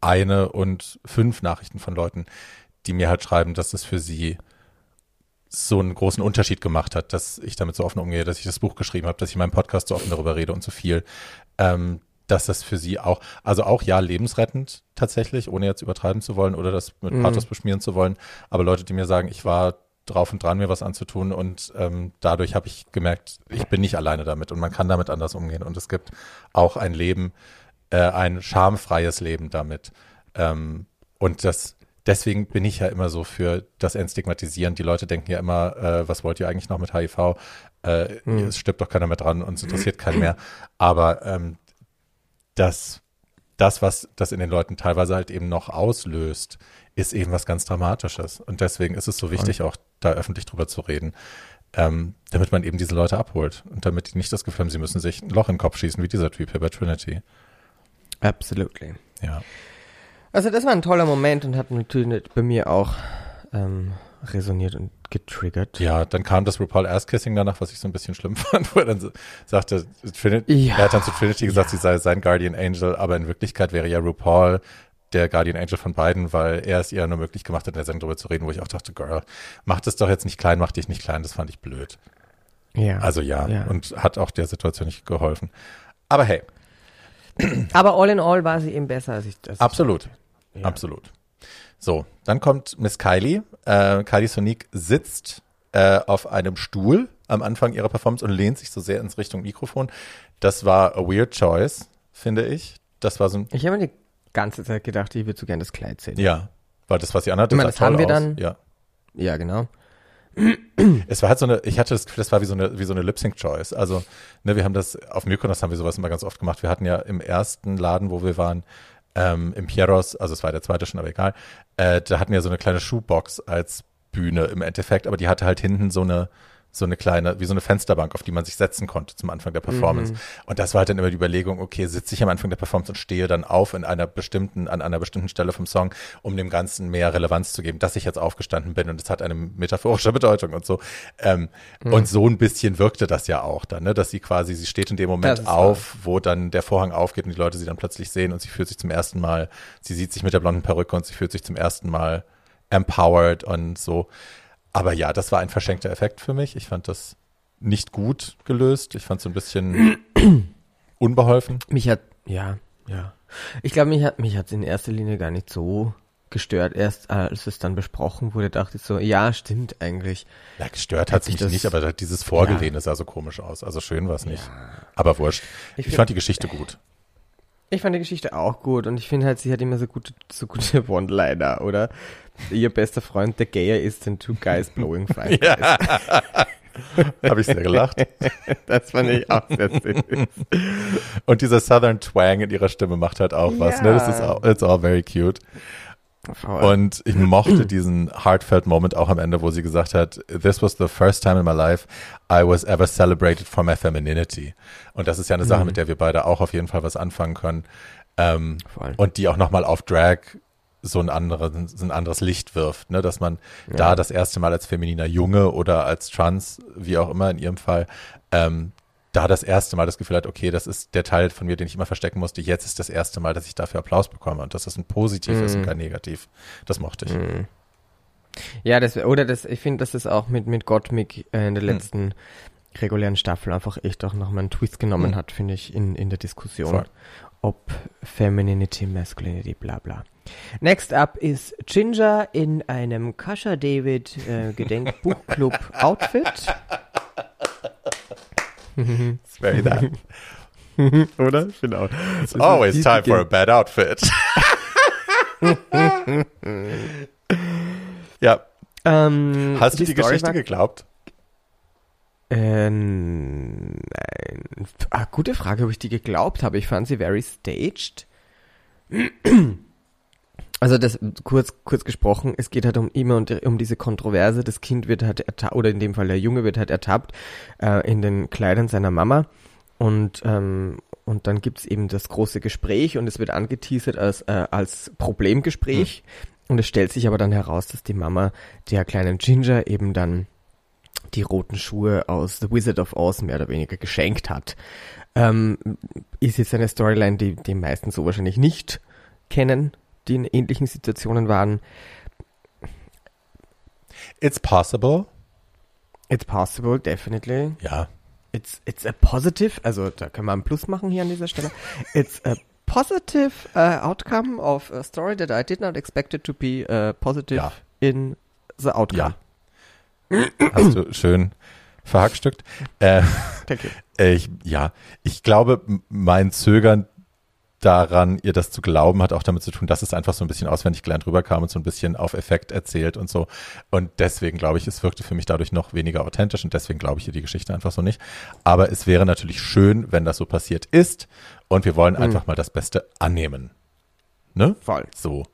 eine und fünf Nachrichten von Leuten, die mir halt schreiben, dass es für sie so einen großen Unterschied gemacht hat, dass ich damit so offen umgehe, dass ich das Buch geschrieben habe, dass ich in meinem Podcast so offen darüber rede und so viel, ähm, dass das für sie auch, also auch ja lebensrettend tatsächlich, ohne jetzt übertreiben zu wollen oder das mit Pathos beschmieren zu wollen, aber Leute, die mir sagen, ich war drauf und dran, mir was anzutun und ähm, dadurch habe ich gemerkt, ich bin nicht alleine damit und man kann damit anders umgehen und es gibt auch ein Leben, äh, ein schamfreies Leben damit ähm, und das deswegen bin ich ja immer so für das Entstigmatisieren. Die Leute denken ja immer, äh, was wollt ihr eigentlich noch mit HIV? Äh, Es stirbt doch keiner mehr dran und es interessiert keinen mehr. Aber ähm, das, das, was das in den Leuten teilweise halt eben noch auslöst, ist eben was ganz Dramatisches. Und deswegen ist es so wichtig, auch da öffentlich drüber zu reden, ähm, damit man eben diese Leute abholt und damit die nicht das Gefühl haben, sie müssen sich ein Loch in den Kopf schießen, wie dieser Typ hier bei Trinity. Absolutely. Ja. Also das war ein toller Moment und hat natürlich bei mir auch ähm, resoniert und getriggert. Ja, dann kam das RuPaul Ass Kissing danach, was ich so ein bisschen schlimm fand, wo er dann sagte, Trinity, Ja, er hat dann zu Trinity gesagt, ja. sie sei sein Guardian Angel, aber in Wirklichkeit wäre ja RuPaul der Guardian Angel von beiden, weil er es ihr nur möglich gemacht hat, in der Sendung darüber zu reden, wo ich auch dachte, Girl, mach das doch jetzt nicht klein, mach dich nicht klein, das fand ich blöd. Ja. Also ja, Ja. und hat auch der Situation nicht geholfen. Aber hey, Aber all in all war sie eben besser als ich. Als absolut, ich ja. absolut. So, dann kommt Miss Kylie. Äh, Kylie Sonique sitzt äh, auf einem Stuhl am Anfang ihrer Performance und lehnt sich so sehr ins Richtung Mikrofon. Das war a weird choice, finde ich. Das war so ein, Ich habe mir die ganze Zeit gedacht, ich würde so gerne das Kleid sehen. ja, war das, was sie anhatte. Ich meine, das haben wir aus. dann- Ja. Ja, genau. Es war halt so eine, ich hatte das Gefühl, das war wie so eine, wie so eine Lip-Sync-Choice. Also, ne, wir haben das, auf Mykonos haben wir sowas immer ganz oft gemacht. Wir hatten ja im ersten Laden, wo wir waren, ähm, im Pieros, also es war der zweite schon, aber egal, äh, da hatten wir so eine kleine Schuhbox als Bühne im Endeffekt, aber die hatte halt hinten so eine, so eine kleine, wie so eine Fensterbank, auf die man sich setzen konnte zum Anfang der Performance. Und das war halt dann immer die Überlegung, okay, sitze ich am Anfang der Performance und stehe dann auf in einer bestimmten, an einer bestimmten Stelle vom Song, um dem Ganzen mehr Relevanz zu geben, dass ich jetzt aufgestanden bin und es hat eine metaphorische Bedeutung und so. Ähm, Und so ein bisschen wirkte das ja auch dann, ne? dass sie quasi, sie steht in dem Moment auf, wo dann der Vorhang aufgeht und die Leute sie dann plötzlich sehen und sie fühlt sich zum ersten Mal, sie sieht sich mit der blonden Perücke und sie fühlt sich zum ersten Mal empowered und so. Aber ja, das war ein verschenkter Effekt für mich. Ich fand das nicht gut gelöst. Ich fand es ein bisschen unbeholfen. Mich hat, ja, ja. Ich glaube, mich hat mich hat's in erster Linie gar nicht so gestört. Erst als es dann besprochen wurde, dachte ich so, ja, stimmt eigentlich. Ja, gestört hat es mich das- nicht, aber dieses Vorgelehne sah so komisch aus. Also schön war es nicht. Aber wurscht. Ich, Ich find- fand die Geschichte gut. Ich fand die Geschichte auch gut und ich finde halt, sie hat immer so gute, so gute One-Liner, oder? Ihr bester Freund, der gayer ist, sind two guys blowing fire. Ja. Habe ich sehr gelacht. Das fand ich auch sehr süß. Und dieser Southern Twang in ihrer Stimme macht halt auch was. Ne? Das ist Ja. auch, it's all very cute. Voll. Und ich mochte diesen heartfelt Moment auch am Ende, wo sie gesagt hat, this was the first time in my life I was ever celebrated for my femininity. Und das ist ja eine Sache, mit der wir beide auch auf jeden Fall was anfangen können. Ähm, und die auch nochmal auf Drag so ein, anderen, so ein anderes Licht wirft, ne? dass man da das erste Mal als femininer Junge oder als Trans, wie auch immer in ihrem Fall, ähm, da das erste Mal das Gefühl hat, okay, das ist der Teil von mir, den ich immer verstecken musste. Jetzt ist das erste Mal, dass ich dafür Applaus bekomme und dass das ein Positiv ist und kein Negativ. Das mochte ich. Ja, das, oder das, ich finde, dass das auch mit, mit Gottmik äh, in der letzten regulären Staffel einfach echt auch nochmal einen Twist genommen Hm. hat, finde ich, in, in der Diskussion. Voll. Ob Femininity, Masculinity, bla bla. Next up ist Ginger in einem Kascha David äh, Gedenkbuchclub Outfit. It's very that. Oder? Genau. It's always time for a bad outfit. ja. Ähm, Hast du die, Story Geschichte geglaubt? Äh, nein. Ah, gute Frage, ob ich die geglaubt habe. Ich fand sie very staged. Also das kurz kurz gesprochen, es geht halt um immer und um diese Kontroverse. Das Kind wird halt ertappt, oder in dem Fall der Junge wird halt ertappt äh, in den Kleidern seiner Mama und ähm, und dann gibt's eben das große Gespräch und es wird angeteasert als äh, als Problemgespräch und es stellt sich aber dann heraus, dass die Mama der kleinen Ginger eben dann die roten Schuhe aus The Wizard of Oz mehr oder weniger geschenkt hat. Ähm, ist jetzt eine Storyline, die die meisten so wahrscheinlich nicht kennen, die in ähnlichen Situationen waren. It's possible. It's possible, definitely. Ja. It's, it's a positive, also da können wir einen Plus machen hier an dieser Stelle. It's a positive uh, outcome of a story that I did not expect it to be uh, positive Ja. in the outcome. Ja. Hast du schön verhackstückt. Äh, you. ich, ja, ich glaube, mein Zögern daran, ihr das zu glauben, hat auch damit zu tun, dass es einfach so ein bisschen auswendig gelernt rüberkam und so ein bisschen auf Effekt erzählt und so. Und deswegen glaube ich, es wirkte für mich dadurch noch weniger authentisch und deswegen glaube ich ihr die Geschichte einfach so nicht. Aber es wäre natürlich schön, wenn das so passiert ist und wir wollen einfach mal das Beste annehmen. Ne? Voll. So.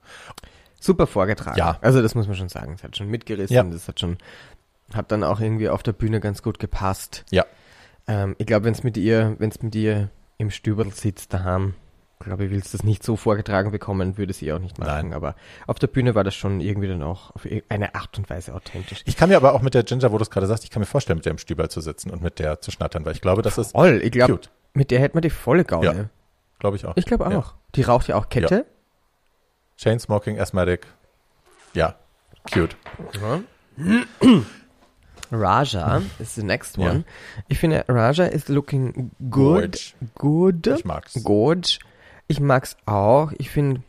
Super vorgetragen. Ja. Also das muss man schon sagen. Es hat schon mitgerissen. Ja. Das hat schon, hat dann auch irgendwie auf der Bühne ganz gut gepasst. Ja. Ähm, ich glaube, wenn es mit ihr, wenn es mit ihr im Stüberl sitzt daheim, glaube ich, willst du das nicht so vorgetragen bekommen, würde sie auch nicht machen. Nein. Aber auf der Bühne war das schon irgendwie dann auch auf eine Art und Weise authentisch. Ich kann mir aber auch mit der Ginger, wo du es gerade sagst, ich kann mir vorstellen, mit der im Stüberl zu sitzen und mit der zu schnattern, weil ich glaube, das ist Voll, ich glaube, mit der hätte man die volle Gaule. Ja. Glaube ich auch. Ich glaube auch. Ja. Die raucht ja auch Kette. Chainsmoking, Asthmatic. Ja, cute. Raja is the next one. Ich finde, Raja is looking good. Good. Ich mag's. Gorge. Ich mag's auch. Ich finde,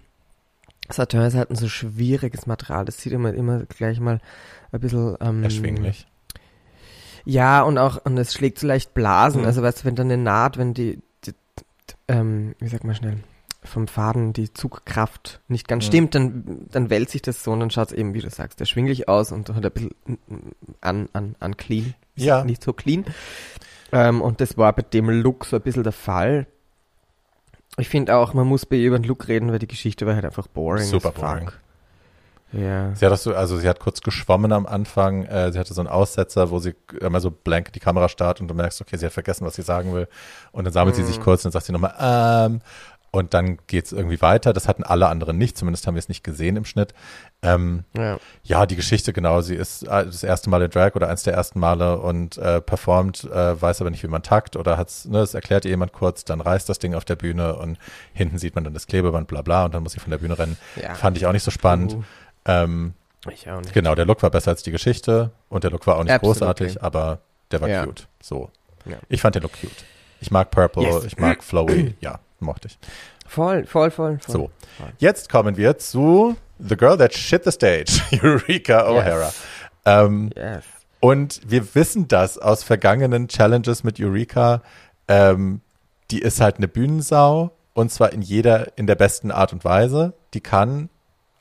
Saturn ist halt ein so schwieriges Material. Das sieht immer, immer gleich mal ein bisschen ähm, Erschwinglich. Ja, und auch, und es schlägt so leicht Blasen. Mhm. Also weißt du, wenn dann eine Naht, wenn die, die, die ähm, wie sag mal schnell, vom Faden die Zugkraft nicht ganz Mhm. stimmt, dann, dann wälzt sich das so und dann schaut es eben, wie du sagst, erschwinglich aus und hat ein bisschen an, an, an clean. Ja. Nicht so clean. Ähm, und das war bei dem Look so ein bisschen der Fall. Ich finde auch, man muss bei ihr über den Look reden, weil die Geschichte war halt einfach boring. Super fuck. boring. Ja. Sie hat das so, also sie hat kurz geschwommen am Anfang. Äh, sie hatte so einen Aussetzer, wo sie immer so blank die Kamera starrt und du merkst, okay, sie hat vergessen, was sie sagen will. Und dann sammelt sie Mhm. sich kurz und dann sagt sie nochmal, ähm, und dann geht's irgendwie weiter. Das hatten alle anderen nicht, zumindest haben wir es nicht gesehen im Schnitt. Ähm, ja. ja, die Geschichte, genau. Sie ist äh, das erste Mal in Drag oder eins der ersten Male und äh, performt, äh, weiß aber nicht, wie man takt oder hat's, ne, es erklärt ihr jemand kurz, dann reißt das Ding auf der Bühne und hinten sieht man dann das Klebeband, bla bla, und dann muss sie von der Bühne rennen. Ja. Fand ich auch nicht so spannend. Uh, Ähm, ich auch nicht. genau, der Look war besser als die Geschichte und der Look war auch nicht Absolutely. großartig, aber der war Ja. cute. So. Ich fand den Look cute. Ich mag Purple, Yes. ich mag Flowy, ja, mochte ich. Voll, voll, voll, voll. So. Voll. Jetzt kommen wir zu The Girl That Shit the Stage, Eureka O'Hara. Ähm, Yes. und wir wissen das aus vergangenen Challenges mit Eureka. Ähm, die ist halt eine Bühnensau und zwar in jeder, in der besten Art und Weise. Die kann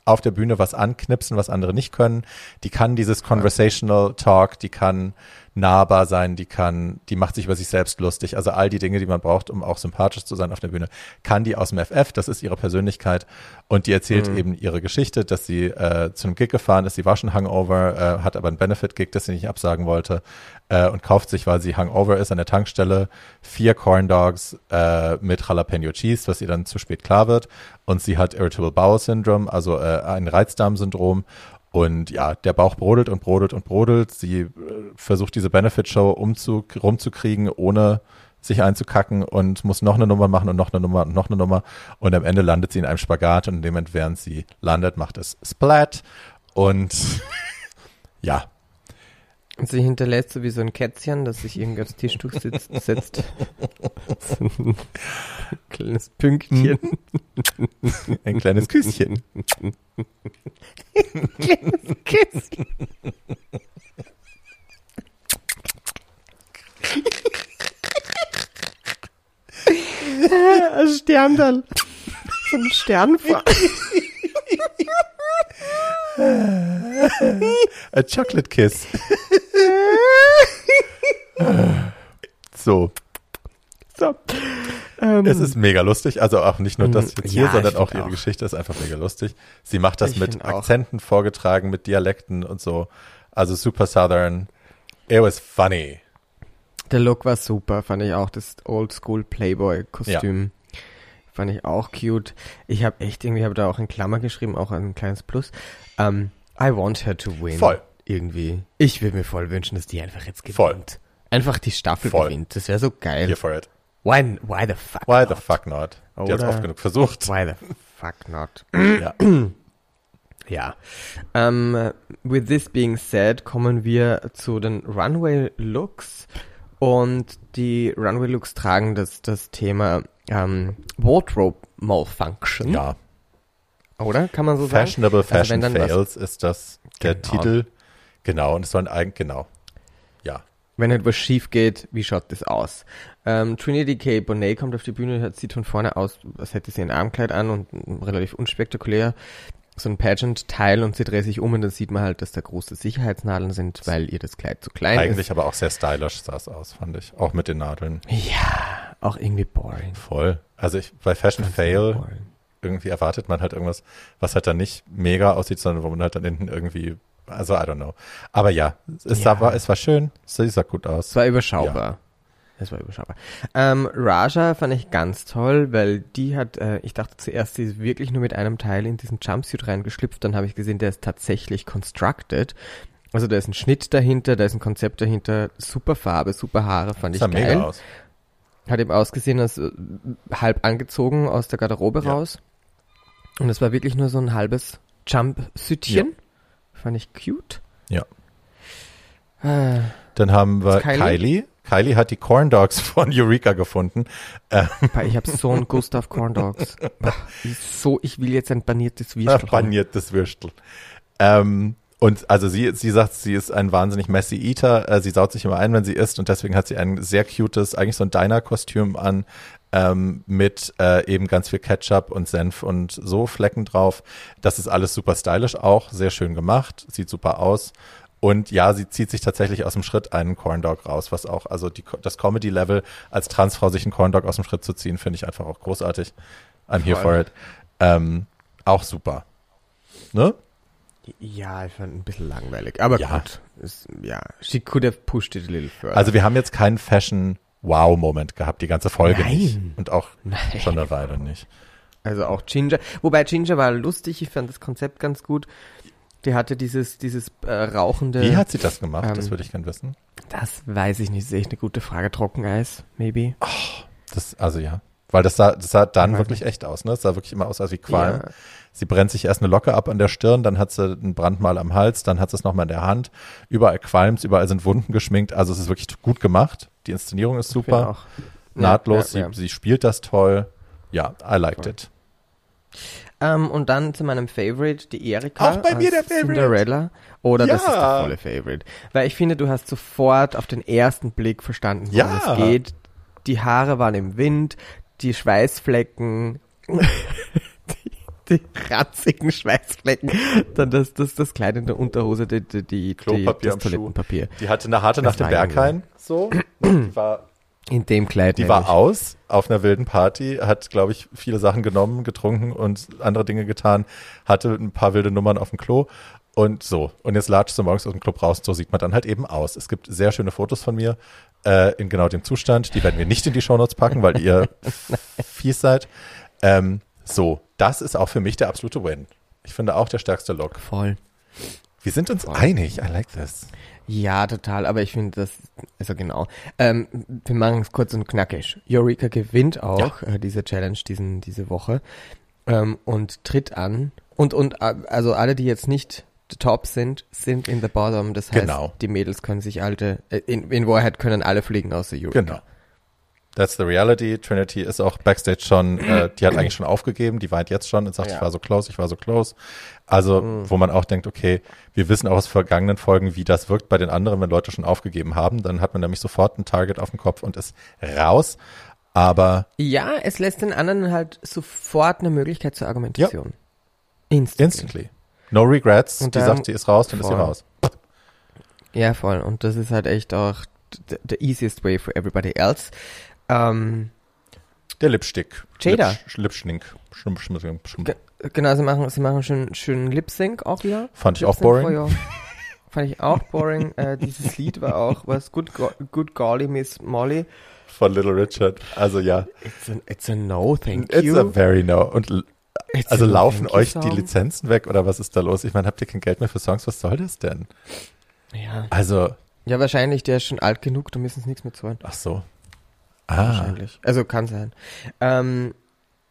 auf der Bühne was anknipsen, was andere nicht können. Die kann dieses Conversational Talk, die kann nahbar sein, die kann, die macht sich über sich selbst lustig. Also all die Dinge, die man braucht, um auch sympathisch zu sein auf der Bühne, kann die aus dem FF. Das ist ihre Persönlichkeit und die erzählt Mhm. eben ihre Geschichte, dass sie äh, zu einem Gig gefahren ist. Sie war schon Hangover, äh, hat aber einen Benefit-Gig, das sie nicht absagen wollte äh, und kauft sich, weil sie Hangover ist, an der Tankstelle vier Corn Dogs äh, mit Jalapeno Cheese, was ihr dann zu spät klar wird. Und sie hat Irritable Bowel Syndrome, also äh, ein Reizdarmsyndrom. Und ja, der Bauch brodelt und brodelt und brodelt. Sie äh, versucht diese Benefit-Show umzu rumzukriegen, ohne sich einzukacken und muss noch eine Nummer machen und noch eine Nummer und noch eine Nummer. Und am Ende landet sie in einem Spagat und in dem Moment, während sie landet, macht es Splat. Und ja, sie hinterlässt so wie so ein Kätzchen, das sich irgendwie aufs Tischtuch sitzt, setzt. so ein kleines Pünktchen. Ein kleines Küsschen. kleines Küsschen. ein Sterndal. So ein Sternfall. A chocolate kiss. so. So. Ähm, Es ist mega lustig. Also auch nicht nur das jetzt hier, Ja, sondern auch ihre auch. Geschichte ist einfach mega lustig. Sie macht das Ich mit find auch. Akzenten vorgetragen, mit Dialekten und so. Also super Southern. It was funny. Der Look war super, fand ich auch. Das Oldschool Playboy-Kostüm fand ich auch cute. Ich habe echt irgendwie, habe da auch in Klammer geschrieben, auch ein kleines Plus. Ähm, I want her to win. Voll. Irgendwie. Ich würde mir voll wünschen, dass die einfach jetzt gewinnt. Voll. Einfach die Staffel Voll. gewinnt. Das wäre so geil. Here for it. Why, why the fuck Why not? the fuck not? Die hat oft genug versucht. Why the fuck not? Ja. Ja. Ähm, with this being said, kommen wir zu den Runway Looks. Und die Runway Looks tragen das, das Thema ähm, Wardrobe Malfunction. ja. Oder? Kann man so sagen? Fashionable Also Fashion was- Fails ist das der Genau. Titel. Genau. Und es sollen eigentlich, genau. Ja. Wenn etwas schief geht, wie schaut das aus? Ähm, Trinity K. Bonet kommt auf die Bühne, sieht von vorne aus, als hätte sie ein Armkleid an und relativ unspektakulär. So ein Pageant-Teil und sie dreht sich um und dann sieht man halt, dass da große Sicherheitsnadeln sind, weil ihr das Kleid zu klein Eigentlich aber auch sehr stylisch sah es aus, fand ich. Auch mit den Nadeln. ist. Ja, auch irgendwie boring. Voll. Also ich, bei Fashion Fail Boring. irgendwie erwartet man halt irgendwas, was halt dann nicht mega aussieht, sondern wo man halt dann hinten irgendwie, also I don't know. Aber ja, es, Ja. Sah, war, es war schön, sie sah gut aus. Es war überschaubar. Es war überschaubar. Ähm, Raja fand ich ganz toll, weil die hat, äh, ich dachte zuerst, sie ist wirklich nur mit einem Teil in diesen Jumpsuit reingeschlüpft, dann habe ich gesehen, der ist tatsächlich constructed. Also da ist ein Schnitt dahinter, da ist ein Konzept dahinter, super Farbe, super Haare, fand ich sah geil. mega aus. Hat eben ausgesehen als äh, halb angezogen aus der Garderobe Ja. raus. Und es war wirklich nur so ein halbes Jumpsuitchen. Fand ich cute. Ja. Äh, Dann haben wir Kylie? Kylie. Kylie hat die Corn Dogs von Eureka gefunden. Papa, Ich habe so einen Gustav Corn Dogs. So, ich will jetzt ein paniertes Würstel. haben. Paniertes Würstel. Ähm, und also sie, sie sagt, sie ist ein wahnsinnig messy Eater. Äh, sie saut sich immer ein, wenn sie isst. Und deswegen hat sie ein sehr cutes, eigentlich so ein Diner-Kostüm an, ähm, mit äh, eben ganz viel Ketchup und Senf und so Flecken drauf. Das ist alles super stylisch auch, sehr schön gemacht, sieht super aus. Und ja, sie zieht sich tatsächlich aus dem Schritt einen Corn Dog raus, was auch, also die, das Comedy-Level als Transfrau sich einen Corn Dog aus dem Schritt zu ziehen, finde ich einfach auch großartig. I'm here Voll. for it. Ähm, auch super. Ne? Ja, ich fand ein bisschen langweilig. Aber Ja. gut. Ist, ja, she could have pushed it a little further. Also wir haben jetzt keinen Fashion-Wow-Moment gehabt, die ganze Folge Nein. nicht. Und auch Nein. schon eine Weile nicht. Also auch Ginger. Wobei Ginger war lustig, ich fand das Konzept ganz gut. Die hatte dieses, dieses äh, rauchende. Wie hat sie das gemacht? ähm, das würde ich gern wissen. Das weiß ich nicht, das ist echt eine gute Frage. Trockeneis, maybe. Das, also ja. Weil das sah, das sah dann wirklich echt aus, ne? Es sah wirklich immer aus, als wie Qualm. Ja. Sie brennt sich erst eine Locke ab an der Stirn, dann hat sie einen Brandmal am Hals, dann hat sie es nochmal in der Hand. Überall qualmt, überall sind Wunden geschminkt. Also es ist wirklich gut gemacht. Die Inszenierung ist super. Nahtlos. Ja, ja, ja. Sie, sie spielt das toll. Ja, I liked Voll. it. Ähm, und dann zu meinem Favorite, die Erika. Auch bei mir der Favorite. Cinderella. Oder das Ja. ist der volle Favorite. Weil ich finde, du hast sofort auf den ersten Blick verstanden, worum Ja. es geht. Die Haare waren im Wind, die Schweißflecken, die, die ratzigen Schweißflecken, dann das, das, das Kleid in der Unterhose, die, die, die, Klopapier das am Schuh. Toilettenpapier. Die hatte eine harte Das nach dem war Berghain. So. Die war In dem Kleid. Die war aus auf einer wilden Party, hat, glaube ich, viele Sachen genommen, getrunken und andere Dinge getan, hatte ein paar wilde Nummern auf dem Klo und so. Und jetzt latscht sie morgens aus dem Club raus, so sieht man dann halt eben aus. Es gibt sehr schöne Fotos von mir äh, in genau dem Zustand. Die werden wir nicht in die Shownotes packen, weil ihr fies seid. Ähm, so, das ist auch für mich der absolute Win. Ich finde auch der stärkste Look. Voll. Wir sind uns Voll. einig. I like this. Ja, total, aber ich finde das, also genau. Ähm, wir machen es kurz und knackig. Eureka gewinnt auch äh, diese Challenge diesen, diese Woche ähm, und tritt an. Und, und äh, also alle, die jetzt nicht the top sind, sind in the bottom. Das heißt, Genau. die Mädels können sich alte, äh, in, in Wahrheit können alle fliegen außer Eureka. Genau. That's the reality. Trinity ist auch backstage schon, äh, die hat eigentlich schon aufgegeben, die weint jetzt schon und sagt, Ja. ich war so close, ich war so close. Also, wo man auch denkt, okay, wir wissen auch aus vergangenen Folgen, wie das wirkt bei den anderen, wenn Leute schon aufgegeben haben. Dann hat man nämlich sofort ein Target auf dem Kopf und ist raus. Aber Ja, es lässt den anderen halt sofort eine Möglichkeit zur Argumentation. Instantly. instantly. No regrets. Und die sagt, sie ist raus, dann ist sie voll. raus. Ja, voll. Und das ist halt echt auch the, the easiest way for everybody else. Ähm, Der Lipstick. Jada. Lipsch- Lipschnink. Genau, sie machen, sie machen schön, schön Lip Sync auch wieder. Fand ich auch boring. Fand ich auch boring. äh, dieses Lied war auch was Good, Go Good Golly Miss Molly. Von Little Richard. Also ja. It's a, it's a no, thank It's you. a very no. Und It's also laufen euch die. Lizenzen weg oder was ist da los? Ich meine, habt ihr kein Geld mehr für Songs? Was soll das denn? Ja. Also, ja, wahrscheinlich, der ist schon alt genug, da müssen sie nichts mehr zahlen. ach so. Ah. Wahrscheinlich. Also kann sein. Ähm,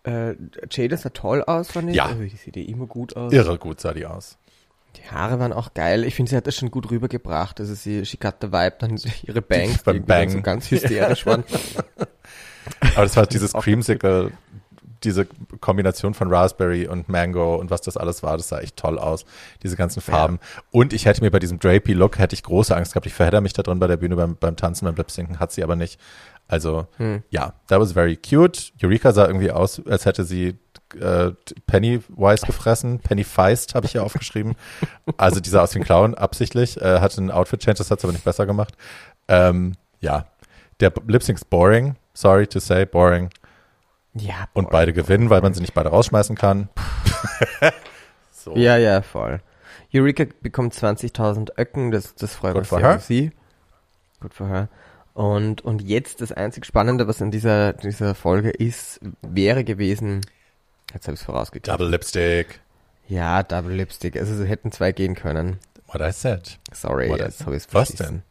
äh, Jada sah toll aus, fand ich. Ja. Also, die sieht ja immer gut aus. Irre gut sah die aus. Die Haare waren auch geil. Ich finde, sie hat das schon gut rübergebracht. Also sie, she got the vibe, dann ihre Bangs, die Bang. so ganz hysterisch waren. Aber das war dieses Creamsicle, diese Kombination von Raspberry und Mango und was das alles war, das sah echt toll aus. Diese ganzen Farben. Und ich hätte mir bei diesem Drapey-Look, hätte ich große Angst gehabt. Ich verhedder mich da drin bei der Bühne beim, beim Tanzen, beim Lip-Sinken, hat sie aber nicht. Also, Hm. ja, that was very cute. Eureka sah irgendwie aus, als hätte sie äh, Pennywise gefressen. Penny Feist habe ich hier aufgeschrieben. Also die sah aus wie ein Clown, absichtlich. Äh, hatte einen Outfit-Change, das hat aber nicht besser gemacht. Ähm, ja, der Lip-Sync ist boring. Sorry to say, boring. Ja, Und voll. beide gewinnen, weil man sie nicht beide rausschmeißen kann. so. Ja, ja, voll. Eureka bekommt 20.000 Öcken, das, das freut Good mich sehr für sie. Good for her. Und, und jetzt das einzig Spannende, was in dieser, dieser Folge ist, wäre gewesen, jetzt habe ich es vorausgegeben. Double Lipstick. Ja, Double Lipstick. Also sie hätten zwei gehen können. What I said. Sorry, What jetzt habe ich es Was denn?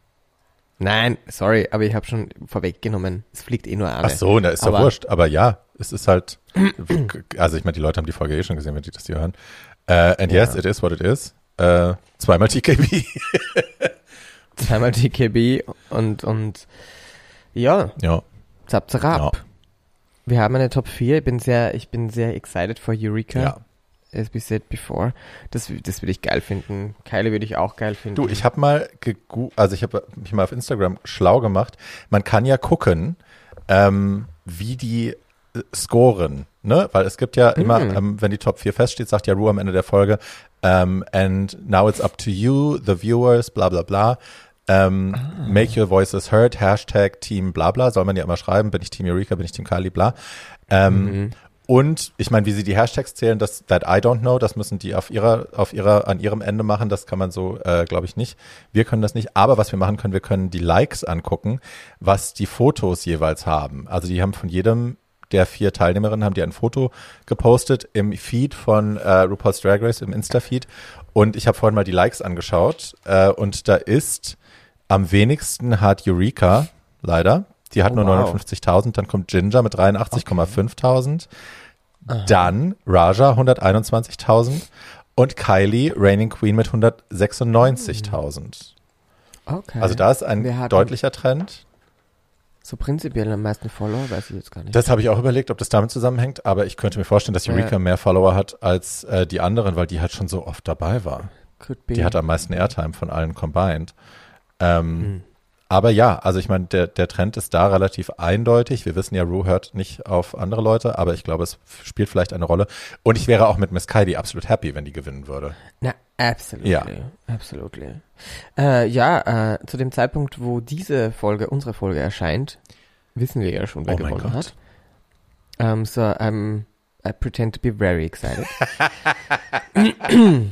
Nein, sorry, aber ich habe schon vorweggenommen. Es fliegt eh nur an. Ach so, na, ist doch Aber- wurscht. Aber ja, es ist halt, also ich meine, die Leute haben die Folge eh schon gesehen, wenn die das hier hören. Uh, and yes, Ja. it is what it is. Uh, zweimal TKB. Zweimal TKB und, und ja, ja, zap, zap. Ja. Wir haben eine Top 4. Ich bin sehr, ich bin sehr excited for Eureka. ja. As we said before. Das, das würde ich geil finden. Kylie würde ich auch geil finden. Du, ich habe mal also ich habe mich mal auf Instagram schlau gemacht. Man kann ja gucken, ähm, wie die äh, scoren, ne? Weil es gibt ja immer, Mm. ähm, wenn die Top 4 feststeht, sagt ja Ru am Ende der Folge, ähm, and now it's up to you, the viewers, bla bla bla. Ähm, Make your voices heard, Hashtag Team bla bla, soll man ja immer schreiben, bin ich Team Eureka, bin ich Team Kylie, bla. Ähm, Mhm. Und ich meine, wie sie die Hashtags zählen, das that I don't know, das müssen die auf ihrer, auf ihrer, an ihrem Ende machen. Das kann man so, äh, glaube ich, nicht. Wir können das nicht. Aber was wir machen können, wir können die Likes angucken, was die Fotos jeweils haben. Also die haben von jedem der vier Teilnehmerinnen haben die ein Foto gepostet im Feed von äh, RuPaul's Drag Race, im Insta-Feed. Und ich habe vorhin mal die Likes angeschaut. Äh, und da ist am wenigsten hat Eureka, leider. Die hat Oh, nur wow. 59.000. Dann kommt Ginger mit 83,5.000. Dann Raja 121.000 und Kylie, Reigning Queen mit 196.000. okay. Also da ist ein deutlicher Trend. So prinzipiell am meisten Follower, weiß ich jetzt gar nicht. Das habe ich auch überlegt, ob das damit zusammenhängt, aber ich könnte mir vorstellen, dass Ja. Eureka mehr Follower hat als äh, die anderen, weil die halt schon so oft dabei war. Could be. Die hat am meisten Airtime von allen combined. Ähm, Hm. Aber ja, also ich meine, der, der Trend ist da relativ eindeutig. Wir wissen ja, Rue hört nicht auf andere Leute, aber ich glaube, es spielt vielleicht eine Rolle. Und ich wäre auch mit Miss Kylie absolut happy, wenn die gewinnen würde. Na, absolutely. Ja. Absolutely. Äh, ja, äh, zu dem Zeitpunkt, wo diese Folge, unsere Folge erscheint, wissen wir ja schon, wer Oh gewonnen hat. Um, so, I'm, I pretend to be very excited.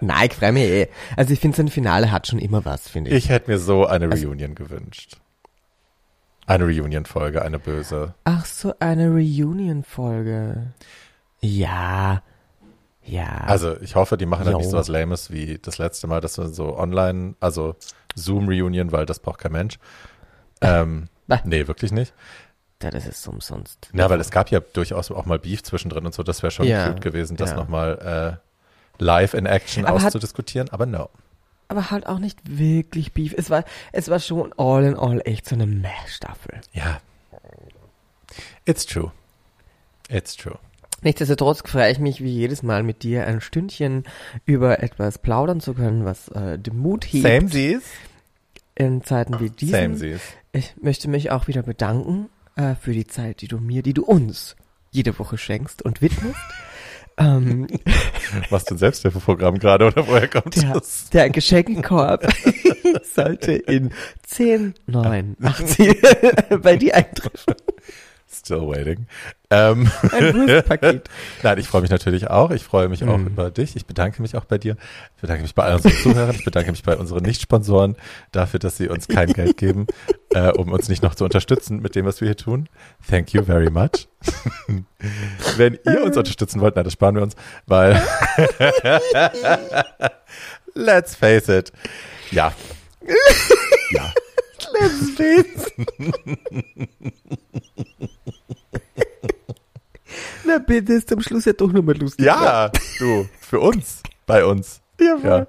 Nein, ich freue mich eh. Also ich finde, so ein Finale hat schon immer was, finde ich. Ich hätte mir so eine Also- Reunion gewünscht. Eine Reunion-Folge, eine böse. Ach so, eine Reunion-Folge. Ja. Ja. Also ich hoffe, die machen dann Jo. nicht so was Lames wie das letzte Mal, dass wir so online, also Zoom-Reunion, weil das braucht kein Mensch. Ähm, nee, wirklich nicht. Das ist umsonst. Ja, weil es gab ja durchaus auch mal Beef zwischendrin und so. Das wäre schon Ja, cute gewesen, das ja. nochmal live in Action Aber hat- auszudiskutieren, aber no. Aber halt auch nicht wirklich Beef. Es war, es war schon all in all echt so eine Meh-Staffel. Ja. It's true. It's true. Nichtsdestotrotz freue ich mich wie jedes Mal mit dir ein Stündchen über etwas plaudern zu können, was äh, den Mut hebt Same sees. in Zeiten wie diesen. Same sees. Ich möchte mich auch wieder bedanken äh, für die Zeit, die du mir, die du uns jede Woche schenkst und widmest. ähm, Machst du ein Selbsthilfeprogramm gerade oder woher kommt der, das? der Geschenkekorb sollte in 10, 9, 80 bei dir eintreffen. Still waiting. Ähm, Ein Wurstpaket. Nein, ich freue mich natürlich auch. Ich freue mich auch Mhm. über dich. Ich bedanke mich auch bei dir. Ich bedanke mich bei allen unseren Zuhörern. Ich bedanke mich bei unseren Nicht-Sponsoren dafür, dass sie uns kein Geld geben, äh, um uns nicht noch zu unterstützen mit dem, was wir hier tun. Thank you very much. Wenn ihr uns unterstützen wollt, nein, das sparen wir uns, weil let's face it. Ja. Ja. Let's face. Na bitte, ist zum Schluss ja doch nochmal lustig. Ja, du, für uns, bei uns. Jawohl. Ja.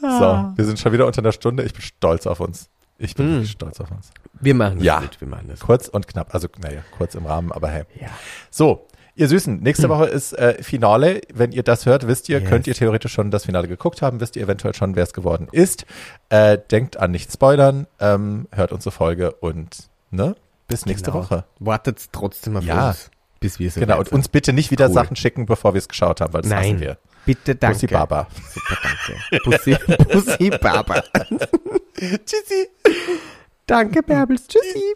So, wir sind schon wieder unter einer Stunde. Ich bin stolz auf uns. Ich bin wirklich stolz auf uns. Wir machen das Ja. gut, wir machen das. Kurz und knapp. Also, naja, kurz im Rahmen, aber hey. Ja. So, ihr Süßen, nächste Woche ist äh, Finale. Wenn ihr das hört, wisst ihr, Yes. könnt ihr theoretisch schon das Finale geguckt haben, wisst ihr eventuell schon, wer es geworden ist. Äh, denkt an nicht spoilern, ähm, hört unsere Folge und ne, bis nächste Genau. Woche. Wartet trotzdem auf Ja. uns, bis wir so Genau, und uns bitte nicht wieder Cool. Sachen schicken, bevor wir es geschaut haben, weil das Nein, wir. bitte danke. Bussi Baba. Super, danke. Bussi, Bussi Baba. Tschüssi. danke, Bärbels. Tschüssi.